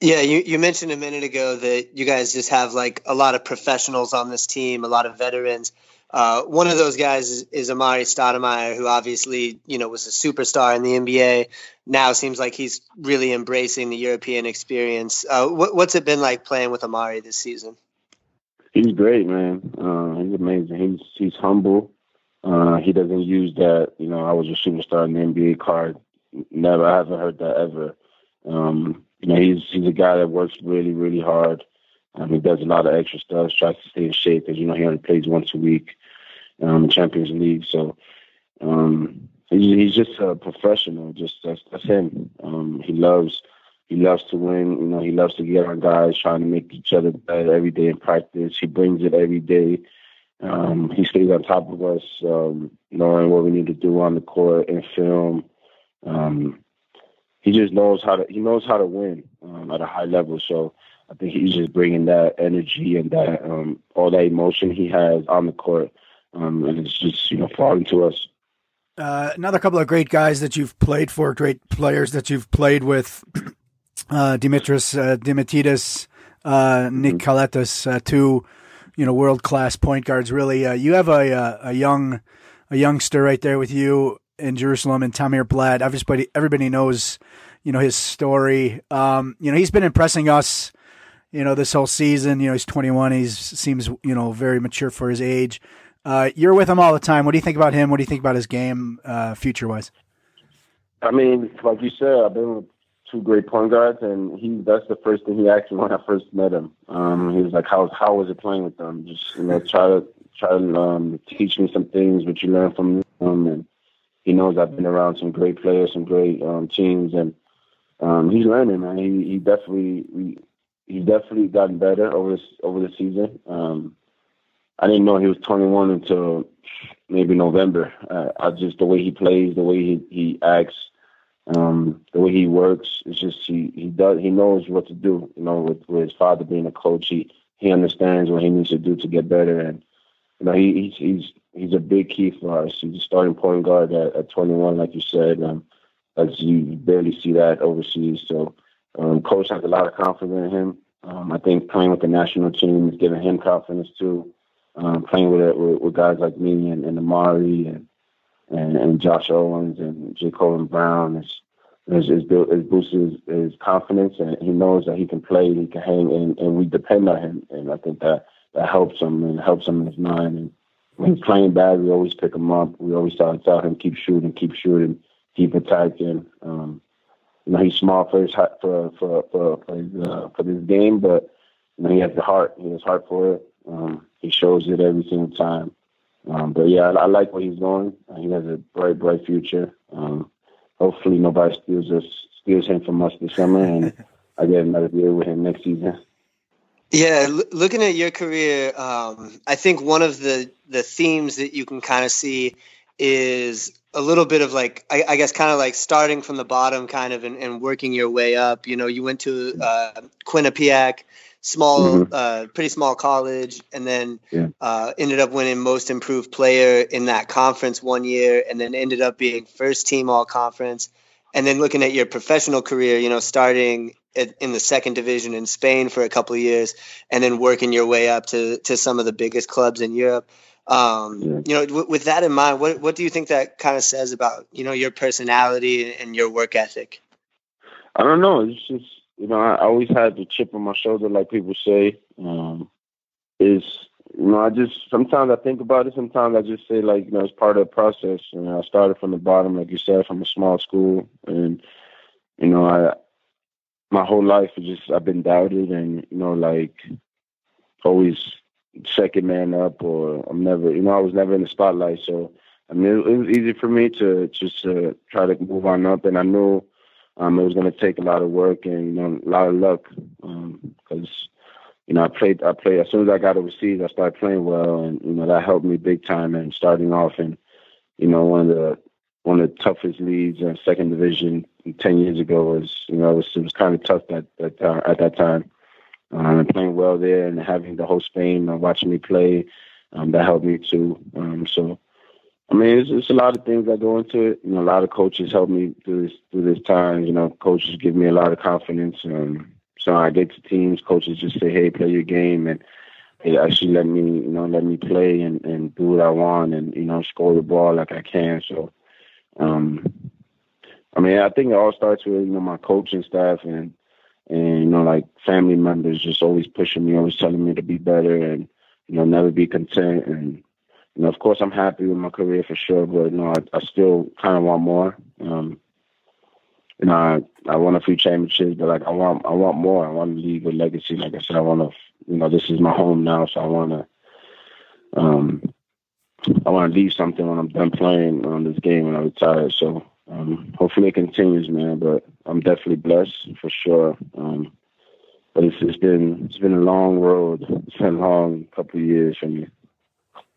Yeah, you, you mentioned a minute ago that you guys just have like a lot of professionals on this team, a lot of veterans. Uh, one of those guys is, is Amar'e Stoudemire, who obviously you know was a superstar in the NBA. Now seems like he's really embracing the European experience. Uh, what, what's it been like playing with Amar'e this season? He's great, man. Uh, he's amazing. He's he's humble. Uh, he doesn't use that. You know, I was a superstar in the NBA card. Never, I haven't heard that ever. Um, you know, he's he's a guy that works really, really hard. Um, he does a lot of extra stuff, tries to stay in shape because you know he only plays once a week um, in Champions League. So um, he's, he's just a professional. Just that's, that's him. Um, he loves he loves to win. You know, he loves to get on guys, trying to make each other better every day in practice. He brings it every day. Um, he stays on top of us, um, knowing what we need to do on the court and film. Um, he just knows how to he knows how to win um, at a high level. So I think he's just bringing that energy and that um, all that emotion he has on the court, um, and it's just you know falling to us. Uh, another couple of great guys that you've played for, great players that you've played with, <clears throat> uh, Dimitris uh, Diamantidis, uh, Nick mm uh, two, you know, world class point guards. Really, uh, you have a, a, a young a youngster right there with you in Jerusalem and Tamir Blatt. Everybody, everybody knows, you know, his story. Um, you know, he's been impressing us, you know, this whole season. You know, he's 21. He seems, you know, very mature for his age. Uh, you're with him all the time. What do you think about him? What do you think about his game, uh, future wise? I mean, like you said, I've been with two great point guards, and he that's the first thing he asked me when I first met him. Um, he was like, "How how was it playing with them? Just you know, try to try to um, teach me some things, what you learn from them, and he knows I've been around some great players, some great um, teams, and um, he's learning. Man, he he definitely we, he's definitely gotten better over this over the season. Um, I didn't know he was 21 until maybe November. Uh, I just the way he plays, the way he he acts, um, the way he works. It's just he he does he knows what to do. You know, with, with his father being a coach, he he understands what he needs to do to get better, and you know he he's, he's he's a big key for us. He's a starting point guard at, at 21, like you said. Um, as you barely see that overseas. So, um, coach has a lot of confidence in him. Um, I think playing with the national team is giving him confidence too. Um, playing with, it, with, with guys like me and, and Amar'e and, and and Josh Owens and J'Covan Brown is is is, is boosted his, his confidence and he knows that he can play, he can hang, and, and we depend on him. And I think that that helps him and helps him in his mind. And when he's playing bad, we always pick him up. We always tell, tell him keep shooting, keep shooting, keep attacking. Um, you know, he's small for his for for for for, his, uh, for this game, but you know, he has the heart. He has heart for it. Um, he shows it every single time. Um, but yeah, I, I like where he's going. Uh, he has a bright, bright future. Um, hopefully, nobody steals us steals him from us this summer, and <laughs> I get another year with him next season. Yeah, l- looking at your career, um, I think one of the the themes that you can kind of see is a little bit of like I, I guess kind of like starting from the bottom, kind of, and, and, working your way up. You know, you went to uh, Quinnipiac, small, mm-hmm. uh, pretty small college, and then yeah. uh, ended up winning Most Improved Player in that conference one year, and then ended up being first team All Conference. And then looking at your professional career, you know, starting in the second division in Spain for a couple of years, and then working your way up to to some of the biggest clubs in Europe. Um, yeah. You know, w- with that in mind, what what do you think that kind of says about you know your personality and your work ethic? I don't know. It's just you know I always had the chip on my shoulder, like people say. Um, is you know I just sometimes I think about it. Sometimes I just say like you know it's part of the process. You know, I started from the bottom, like you said, from a small school, and you know I my whole life is just I've been doubted and you know like always second man up or I'm never you know I was never in the spotlight. So I mean it, was easy for me to just uh, try to move on up. And I knew um, it was going to take a lot of work and you know a lot of luck because um, you know I played I played as soon as I got overseas I started playing well. And you know that helped me big time and starting off in you know one of the one of the toughest leagues in second division ten years ago was you know it was it was kind of tough that that uh, at that time. Um, and playing well there and having the whole Spain watching me play, um, that helped me too. Um, so, I mean, it's, it's a lot of things that go into it. You know, a lot of coaches help me through this through this time. You know, coaches give me a lot of confidence. Um, so I get to teams, coaches just say, "Hey, play your game," and they actually let me, you know, let me play and and do what I want, and you know, score the ball like I can. So, um, I mean, I think it all starts with you know my coaching staff and and you know like family members just always pushing me, always telling me to be better and you know never be content. And you know, of course, I'm happy with my career for sure, but you know, I, I still kind of want more. Um, you know, I, I won a few championships, but like I want I want more. I want to leave a legacy. Like I said, I want to you know this is my home now, so I want to. Um, I want to leave something when I'm done playing on this game when I retire. So um, hopefully it continues, man. But I'm definitely blessed for sure. Um, but it's, it's been it's been a long road. It's been a long couple of years for me.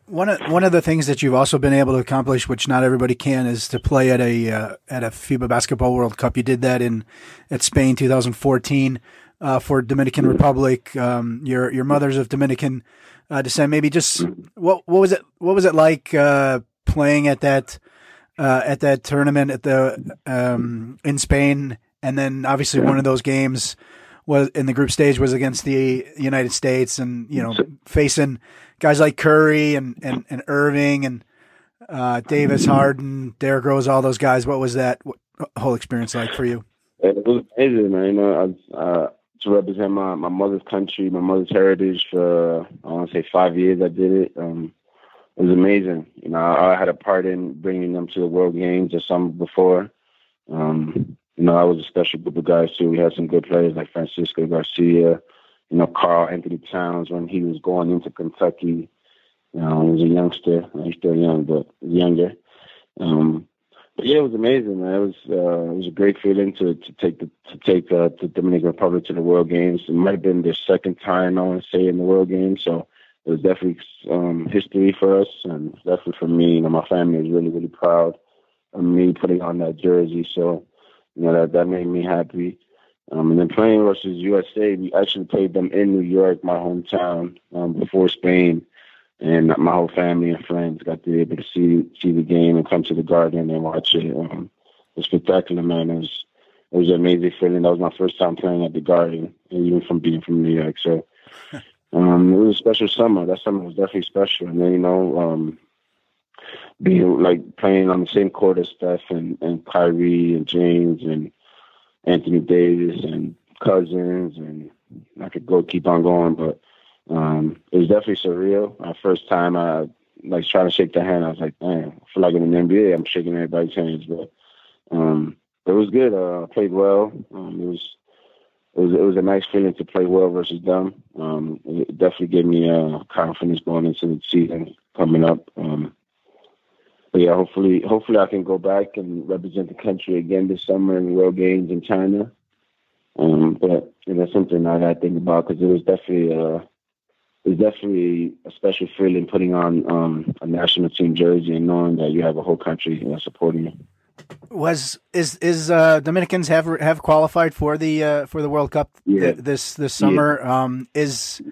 One of one of the things that you've also been able to accomplish, which not everybody can, is to play at a uh, at a FIBA Basketball World Cup. You did that in at Spain 2014 uh, for Dominican Republic. Um, your your mother's of Dominican uh, descent. Maybe just what what was it what was it like uh, playing at that uh, at that tournament at the um, in Spain, and then obviously one of those games was in the group stage was against the United States, and you know facing guys like Curry and and, and Irving and uh, Davis, Harden, Derrick Rose, all those guys. What was that whole experience like for you? It was amazing, man. You know, I, uh, to represent my, my mother's country, my mother's heritage for I want to say five years. I did it. Um, it was amazing. You know, I, I had a part in bringing them to the World Games or some before. Um, you know, I was a special group of guys too. We had some good players like Francisco Garcia, you know, Karl-Anthony Towns when he was going into Kentucky. You know, he was a youngster. He's still young, but younger. Um, but yeah, it was amazing, man. It was uh, it was a great feeling to to take the to take uh, the Dominican Republic to the World Games. It might have been their second time, I want to say, in the World Games. So it was definitely um, history for us, and definitely for me. You know, my family is really, really proud of me putting on that jersey. So, you know, that that made me happy. Um, and then playing versus USA, we actually played them in New York, my hometown, um, before Spain, and my whole family and friends got to be able to see see the game and come to the Garden and watch it. Um, it was spectacular, man. It was it was an amazing feeling. That was my first time playing at the Garden, even from being from New York. So um, it was a special summer. That summer was definitely special. And then, you know, um, being like playing on the same court as Steph and, and Kyrie and James and Anthony Davis and Cousins and I could go keep on going, but um, it was definitely surreal. My first time I like trying to shake the hand, I was like, man, I feel like in the NBA I'm shaking everybody's hands, but um, it was good. Uh, I played well. Um, it was it was it was a nice feeling to play well versus them. Um, it definitely gave me uh, confidence going into the season coming up. Um, but yeah, hopefully, hopefully I can go back and represent the country again this summer in the World Games in China. Um, but you know, something I got to think about because it was definitely uh, it was definitely a special feeling putting on um, a national team jersey and knowing that you have a whole country you know, supporting you was is is uh, Dominicans have have qualified for the uh, for the World Cup yeah. th- this this summer? Yeah. Um, is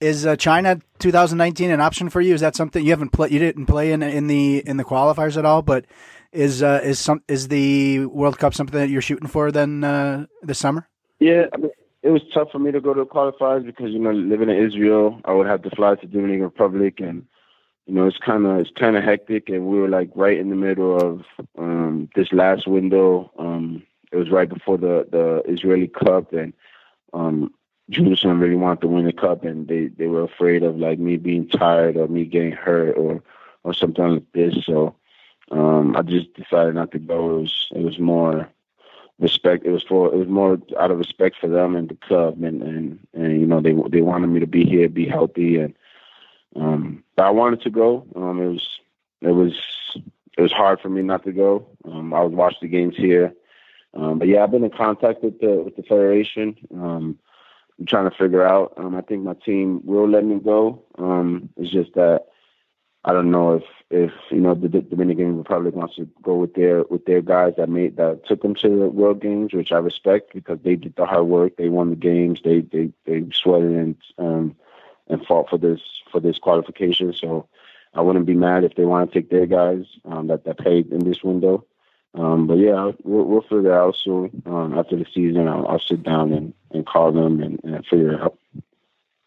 is uh, China 2019 an option for you? Is that something you haven't played? You didn't play in in the in the qualifiers at all, but is uh, is some is the World Cup something that you're shooting for then uh, this summer? Yeah, I mean, it was tough for me to go to the qualifiers because you know living in Israel, I would have to fly to Dominican Republic and you know, it's kind of it's kind of hectic, and we were like right in the middle of um, this last window. Um, it was right before the the Israeli Cup, and um, Jerusalem really wanted to win the cup, and they they were afraid of like me being tired or me getting hurt or or something like this. So um, I just decided not to go. It was it was more respect. It was for it was more out of respect for them and the club, and and and you know they they wanted me to be here, be healthy, and um, but I wanted to go. Um, it was it was it was hard for me not to go. Um, I would watch the games here, um, but yeah, I've been in contact with the with the federation. Um, I'm trying to figure out. Um, I think my team will let me go. Um, it's just that I don't know if if you know the, the Dominican Republic wants to go with their with their guys that made that took them to the World Games, which I respect because they did the hard work. They won the games. They they they sweated and um, and fought for this for this qualification. So I wouldn't be mad if they want to take their guys um, that that played in this window. Um, but yeah, we'll, we'll figure out soon. Um, after the season, I'll, I'll, sit down and, and call them and, and figure it out.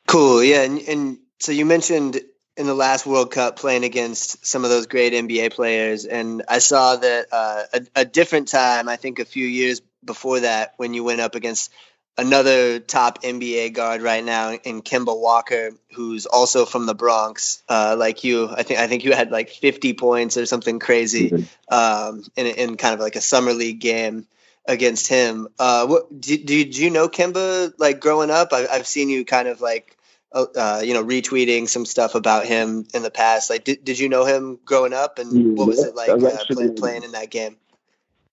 Cool. Yeah, and, and so you mentioned in the last World Cup playing against some of those great NBA players, and I saw that uh, a, a, different time. I think a few years before that, when you went up against another top NBA guard right now in Kemba Walker, who's also from the Bronx, uh, like you. I think I think you had like 50 points or something crazy mm-hmm. um, in in kind of like a summer league game against him. Uh, what did, did you know Kemba like growing up? I, I've seen you kind of like uh, uh, you know, retweeting some stuff about him in the past. Like, did, did you know him growing up, and yeah, what was it like uh, play, playing in that game?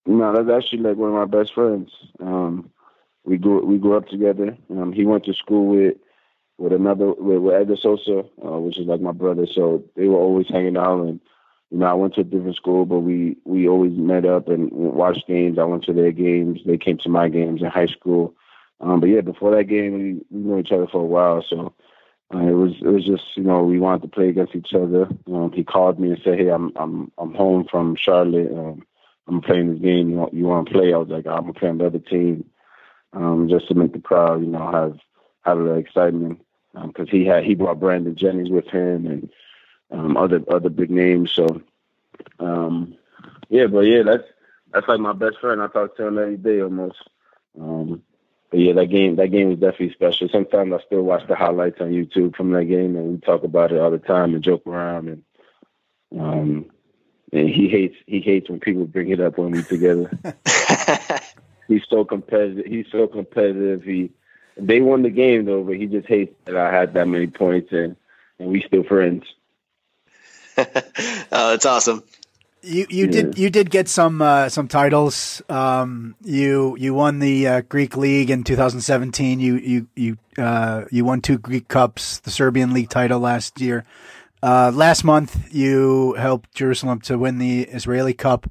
No, that's actually like one of my best friends. Um, we grew we grew up together. Um, he went to school with with another with, with Edgar Sosa, uh, which is like my brother. So they were always hanging out, and you know, I went to a different school, but we we always met up and watched games. I went to their games. They came to my games in high school. Um, but yeah, before that game, we, we knew each other for a while. So uh, it was it was just you know we wanted to play against each other. Um, he called me and said, "Hey, I'm I'm I'm home from Charlotte. Um, I'm playing this game. You want you want to play?" I was like, "I'm gonna play the other team, um, just to make the crowd you know have have little excitement." Because um, he had he brought Brandon Jennings with him and um, other other big names. So um, yeah, but yeah, that's that's like my best friend. I talk to him every day almost. Um, but yeah, that game that game was definitely special. Sometimes I still watch the highlights on YouTube from that game, and we talk about it all the time and joke around. And um, and he hates he hates when people bring it up when we're together. <laughs> he's so competitive. He's so competitive. He they won the game though, but he just hates that I had that many points and and we still friends. <laughs> oh, that's awesome. You you yeah. did you did get some uh, some titles. Um, you you won the uh, Greek League in 2017. You you you uh, you won two Greek Cups, the Serbian League title last year. Uh, last month, you helped Jerusalem to win the Israeli Cup.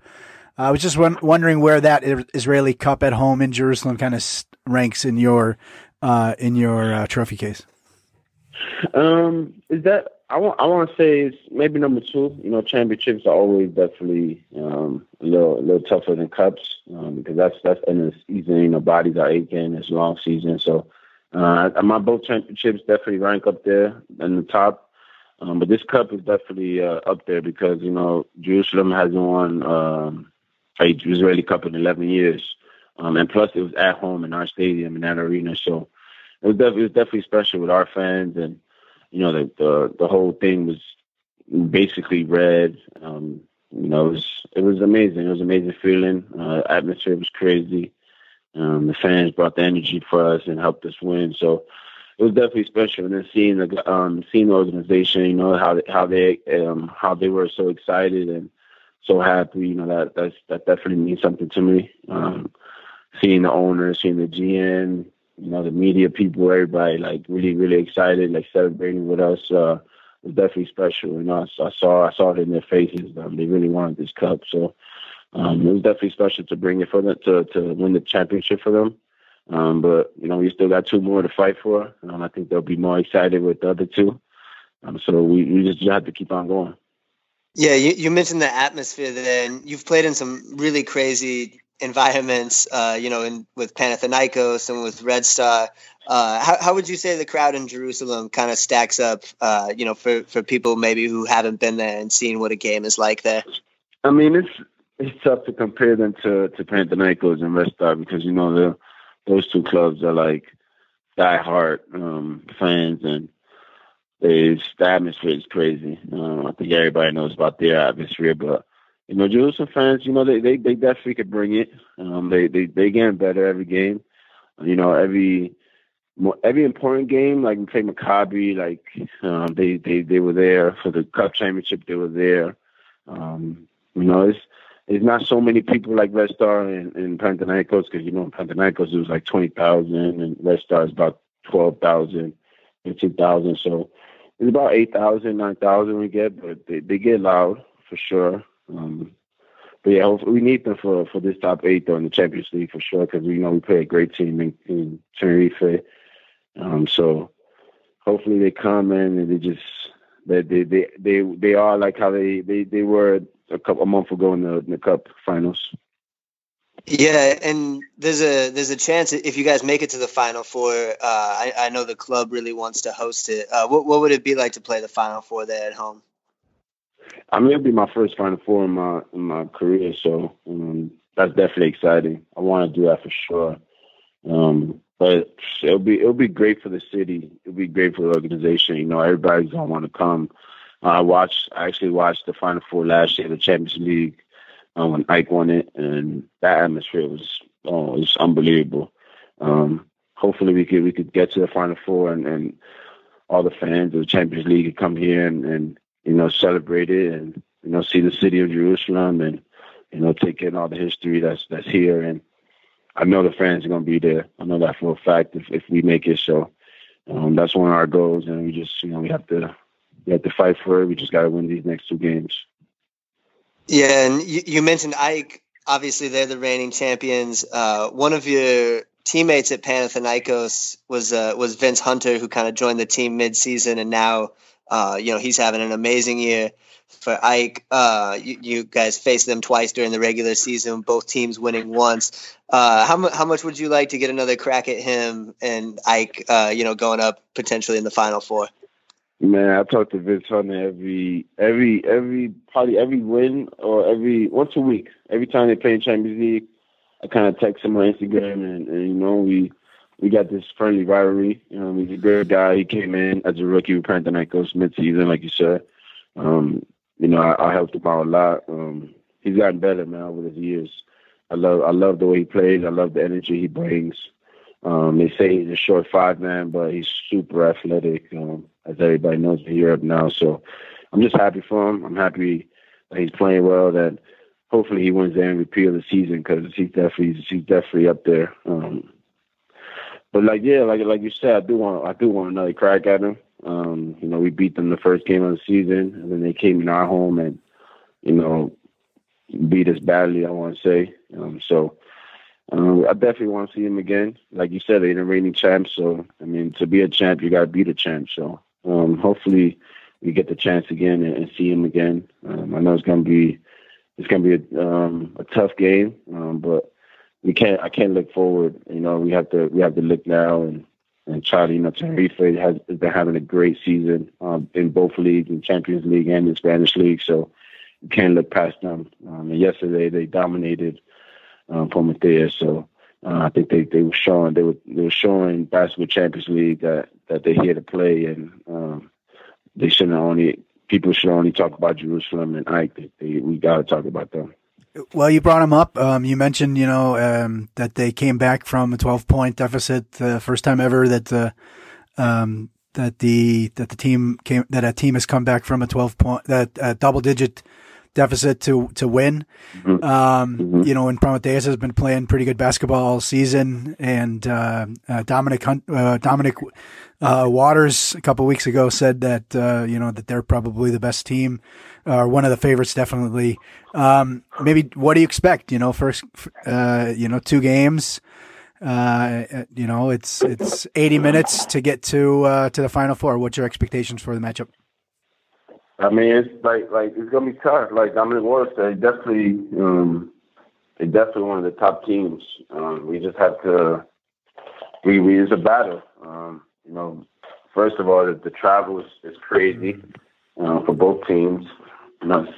I was just wondering where that Israeli Cup at home in Jerusalem kind of ranks in your uh, in your uh, trophy case. Um, is that I want I want to say it's maybe number two. You know, championships are always definitely um, a little a little tougher than cups um, because that's that's in the season. You know, bodies are aching. It's long season, so uh, my both championships definitely rank up there in the top. Um, but this cup is definitely uh, up there because you know Jerusalem hasn't won um, a Israeli Cup in 11 years, um, and plus it was at home in our stadium in that arena, so it was, def- it was definitely special with our fans and you know, the the, the whole thing was basically red. Um, you know, it was it was amazing. It was amazing feeling. Uh, atmosphere was crazy. Um, the fans brought the energy for us and helped us win. So it was definitely special. And then seeing the um, seeing the organization, you know how how they um, how they were so excited and so happy. You know that that's that definitely means something to me. Um, seeing the owner, seeing the GM, you know, the media people, everybody like really, really excited, like celebrating with us. Uh, was definitely special. You know, I, I saw I saw it in their faces. Um, they really wanted this cup, so um, it was definitely special to bring it for them to to win the championship for them. Um, but you know, we still got two more to fight for. Um, I think they'll be more excited with the other two. Um, so we, we just have to keep on going. Yeah, you, you mentioned the atmosphere there, and you've played in some really crazy environments, uh, you know, in, with Panathinaikos and with Red Star. Uh, how, how would you say the crowd in Jerusalem kind of stacks up, uh, you know, for, for people maybe who haven't been there and seen what a game is like there? I mean, it's it's tough to compare them to to Panathinaikos and Red Star because you know the those two clubs are like diehard um, fans, and it's, the atmosphere is crazy. Um, I think everybody knows about their atmosphere, but you know, Jerusalem fans, you know, they they, they definitely could bring it. Um, they they they getting better every game. You know, every every important game, like we played Maccabi, like um, they they they were there for the cup championship. They were there. Um, you know, it's it's not so many people like Red Star and, and Panathinaikos because you know in Panathinaikos it was like twenty thousand and Red Star is about twelve thousand. thousand, fifteen thousand. So it's about eight thousand, nine thousand we get, but they, they get loud for sure. Um, but yeah, we need them for for this top eight though in the Champions League for sure because we know we play a great team in, in Tenerife. Um, so hopefully they come in and they just they they they they, they are like how they, they, they were a couple a month ago in the in the Cup finals. Yeah, and there's a there's a chance if you guys make it to the final four. Uh, I, I know the club really wants to host it. Uh, what what would it be like to play the final four there at home? I mean, it'll be my first final four in my in my career, so um, that's definitely exciting. I want to do that for sure. Um, but it'll be it'll be great for the city. It'll be great for the organization. You know, everybody's gonna want to come. I watched. I actually watched the Final Four last year, the Champions League, um, when AEK won it, and that atmosphere was oh, it was unbelievable. Um, hopefully, we could we could get to the Final Four, and, and all the fans of the Champions League could come here and, and you know celebrate it, and you know see the city of Jerusalem, and you know take in all the history that's that's here. And I know the fans are gonna be there. I know that for a fact if if we make it. So um, that's one of our goals, and we just you know we have to we have to fight for it. We just got to win these next two games. Yeah, and you, you, mentioned AEK. Obviously, they're the reigning champions. Uh, one of your teammates at Panathinaikos was uh, was Vince Hunter, who kind of joined the team mid-season, and now uh, you know he's having an amazing year for AEK. Uh, you, you, guys faced them twice during the regular season, both teams winning once. Uh, how, how much would you like to get another crack at him and AEK? Uh, you know, going up potentially in the final four. Man, I talk to Vince Hunter every every every probably every win or every once a week. Every time they play in Champions League, I kind of text him on Instagram, and, and you know we we got this friendly rivalry. You know, he's a good guy. He came in as a rookie with Panathinaikos mid-season, like you said. Um, you know, I, I helped him out a lot. Um, he's gotten better, man, over the years. I love I love the way he plays. I love the energy he brings. Um, they say he's a short five man, but he's super athletic, um, as everybody knows in Europe now. So I'm just happy for him. I'm happy that he's playing well. That hopefully he wins the MVP of the season because he's definitely he's definitely up there. Um, but like yeah, like like you said, I do want I do want another crack at him. Um, you know, we beat them the first game of the season, and then they came in our home and you know beat us badly. I want to say um, so. Um, I definitely want to see him again. Like you said, they're the reigning champs. So, I mean, to be a champ, you got to beat a champ. So, um, hopefully, we get the chance again and, and see him again. Um, I know it's gonna be it's gonna be a, um, a tough game, um, but we can't. I can't look forward. You know, we have to we have to look now and and to you know Tenerife has, been having a great season um, in both leagues, in Champions League and in Spanish League. So, we can't look past them. Um, and yesterday they dominated um, So uh, I think they, they were showing they were they were showing basketball Champions League that that they're here to play, and um, they shouldn't only people should only talk about Jerusalem and AEK. They, they, we got to talk about them. Well, you brought them up. Um, you mentioned, you know, um, that they came back from a 12 point deficit, the uh, first time ever that, uh, um, that the, that the team came, that a team has come back from a 12 point, that double digit deficit to to win. Mm-hmm. Um, mm-hmm. You know, and Promitheas has been playing pretty good basketball all season, and uh, uh, Dominic Hunt, uh, Dominic uh, Waters a couple weeks ago said that uh, you know that they're probably the best team, or one of the favorites, definitely. Um, maybe what do you expect? You know, first, uh, you know, two games. you know, it's it's 80 minutes to get to to the final four. What's your expectations for the matchup? I mean, it's like like it's gonna be tough. Like Dominic Waters said, definitely, um, they definitely one of the top teams. Um, we just have to. We we it's a battle. Um, you know, first of all, the, the travel is, is crazy uh, for both teams. You know, it's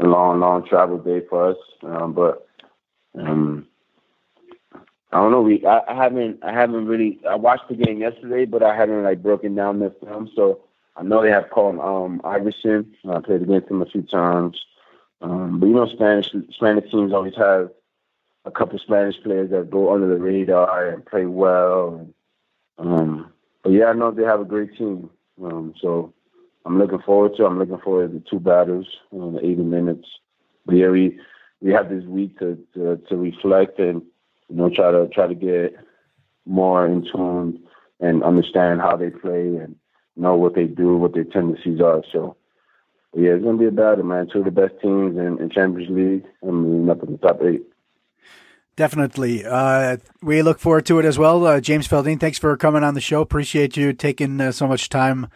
a long, long travel day for us. Um, but um, I don't know. We I, I haven't I haven't really I watched the game yesterday, but I haven't like broken down the film. So I know they have Colton um Iverson. I played against him a few times. Um, but you know, Spanish Spanish teams always have a couple of Spanish players that go under the radar and play well. Um, but yeah, I know they have a great team. Um, so I'm looking forward to. I'm looking forward to the two battles, know, the 80 minutes. But yeah, we we have this week to, to to reflect and you know try to try to get more in tune and understand how they play and know what they do, what their tendencies are. So yeah, it's gonna be a battle, man. Two of the best teams in, in Champions League. I mean, up in the top eight. Definitely. Uh, we look forward to it as well. Uh, James Feldeine, thanks for coming on the show. Appreciate you taking uh, so much time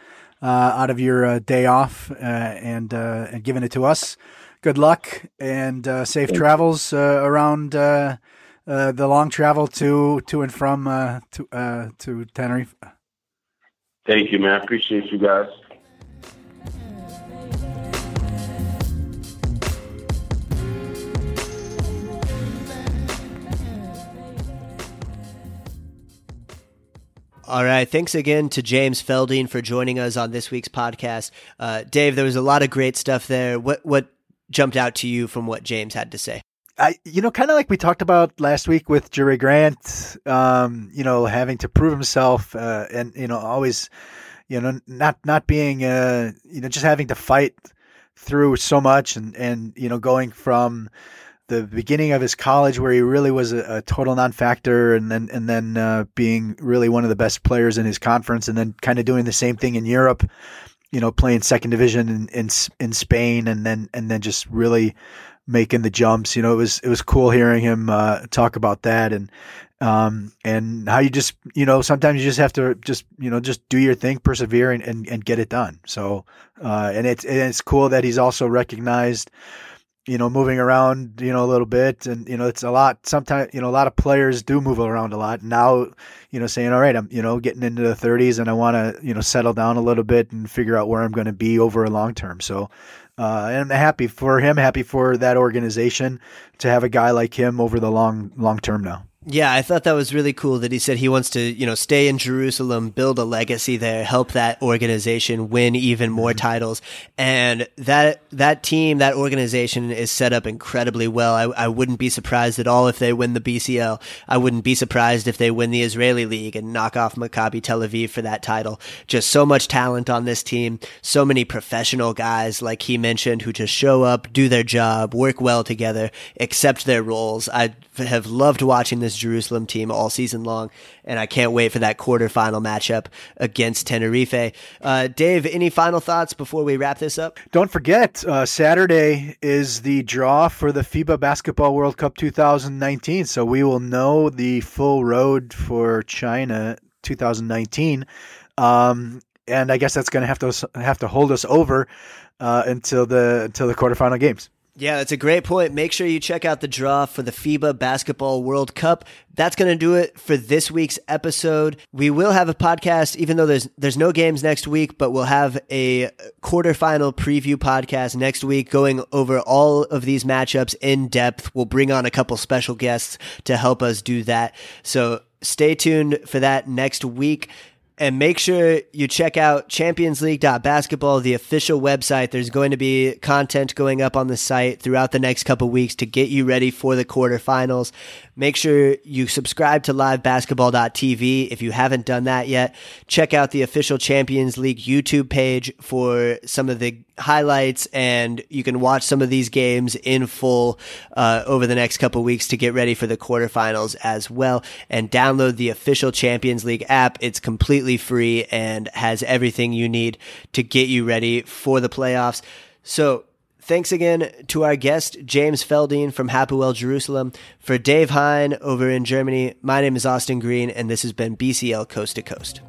uh, out of your uh, day off uh, and and giving it to us. Good luck and safe travels around the long travel to to and from to to Tenerife. Thank you, man. I appreciate you guys. All right. Thanks again to James Feldeine for joining us on this week's podcast. Uh, Dave, there was a lot of great stuff there. What what jumped out to you from what James had to say? I, you know, kind of like we talked about last week with Jerry Grant, um, you know, having to prove himself, uh, and you know, always, you know, not not being, uh, you know, just having to fight through so much, and and you know, going from the beginning of his college where he really was a, a total non-factor and then and then uh, being really one of the best players in his conference and then kind of doing the same thing in Europe you know playing second division in, in in Spain and then and then just really making the jumps you know it was it was cool hearing him uh, talk about that and um, and how you just you know sometimes you just have to just you know just do your thing persevere and, and, and get it done so uh, and it's and it's cool that he's also recognized you know, moving around, you know, a little bit. And, you know, it's a lot. Sometimes, you know, a lot of players do move around a lot. Now, you know, saying, all right, I'm, you know, getting into the 30s and I want to, you know, settle down a little bit and figure out where I'm going to be over a long term. So, uh, and I'm happy for him, happy for that organization to have a guy like him over the long, long term now. Yeah, I thought that was really cool that he said he wants to, you know, stay in Jerusalem, build a legacy there, help that organization win even more mm-hmm. titles. And that that team, that organization is set up incredibly well. I, I wouldn't be surprised at all if they win the BCL. I wouldn't be surprised if they win the Israeli League and knock off Maccabi Tel Aviv for that title. Just so much talent on this team, so many professional guys like he mentioned who just show up, do their job, work well together, accept their roles. I have loved watching this Jerusalem team all season long, and I can't wait for that quarterfinal matchup against Tenerife. Uh, Dave, any final thoughts before we wrap this up? Don't forget, uh, Saturday is the draw for the FIBA Basketball World Cup 2019, so we will know the full road for China 2019. Um, and I guess that's going to have to have to hold us over uh, until the until the quarterfinal games. Yeah, that's a great point. Make sure you check out the draw for the FIBA Basketball World Cup. That's going to do it for this week's episode. We will have a podcast, even though there's there's no games next week, but we'll have a quarterfinal preview podcast next week, going over all of these matchups in depth. We'll bring on a couple special guests to help us do that. So stay tuned for that next week. And make sure you check out championsleague.basketball, the official website. There's going to be content going up on the site throughout the next couple weeks to get you ready for the quarterfinals. Make sure you subscribe to livebasketball.tv if you haven't done that yet. Check out the official Champions League YouTube page for some of the highlights and you can watch some of these games in full uh, over the next couple weeks to get ready for the quarterfinals as well. And download the official champions league app. It's completely free and has everything you need to get you ready for the playoffs. So Thanks again to our guest, James Feldeine from Hapoel Jerusalem. For Dave Hein over in Germany, my name is Austin Green, and this has been BCL Coast to Coast.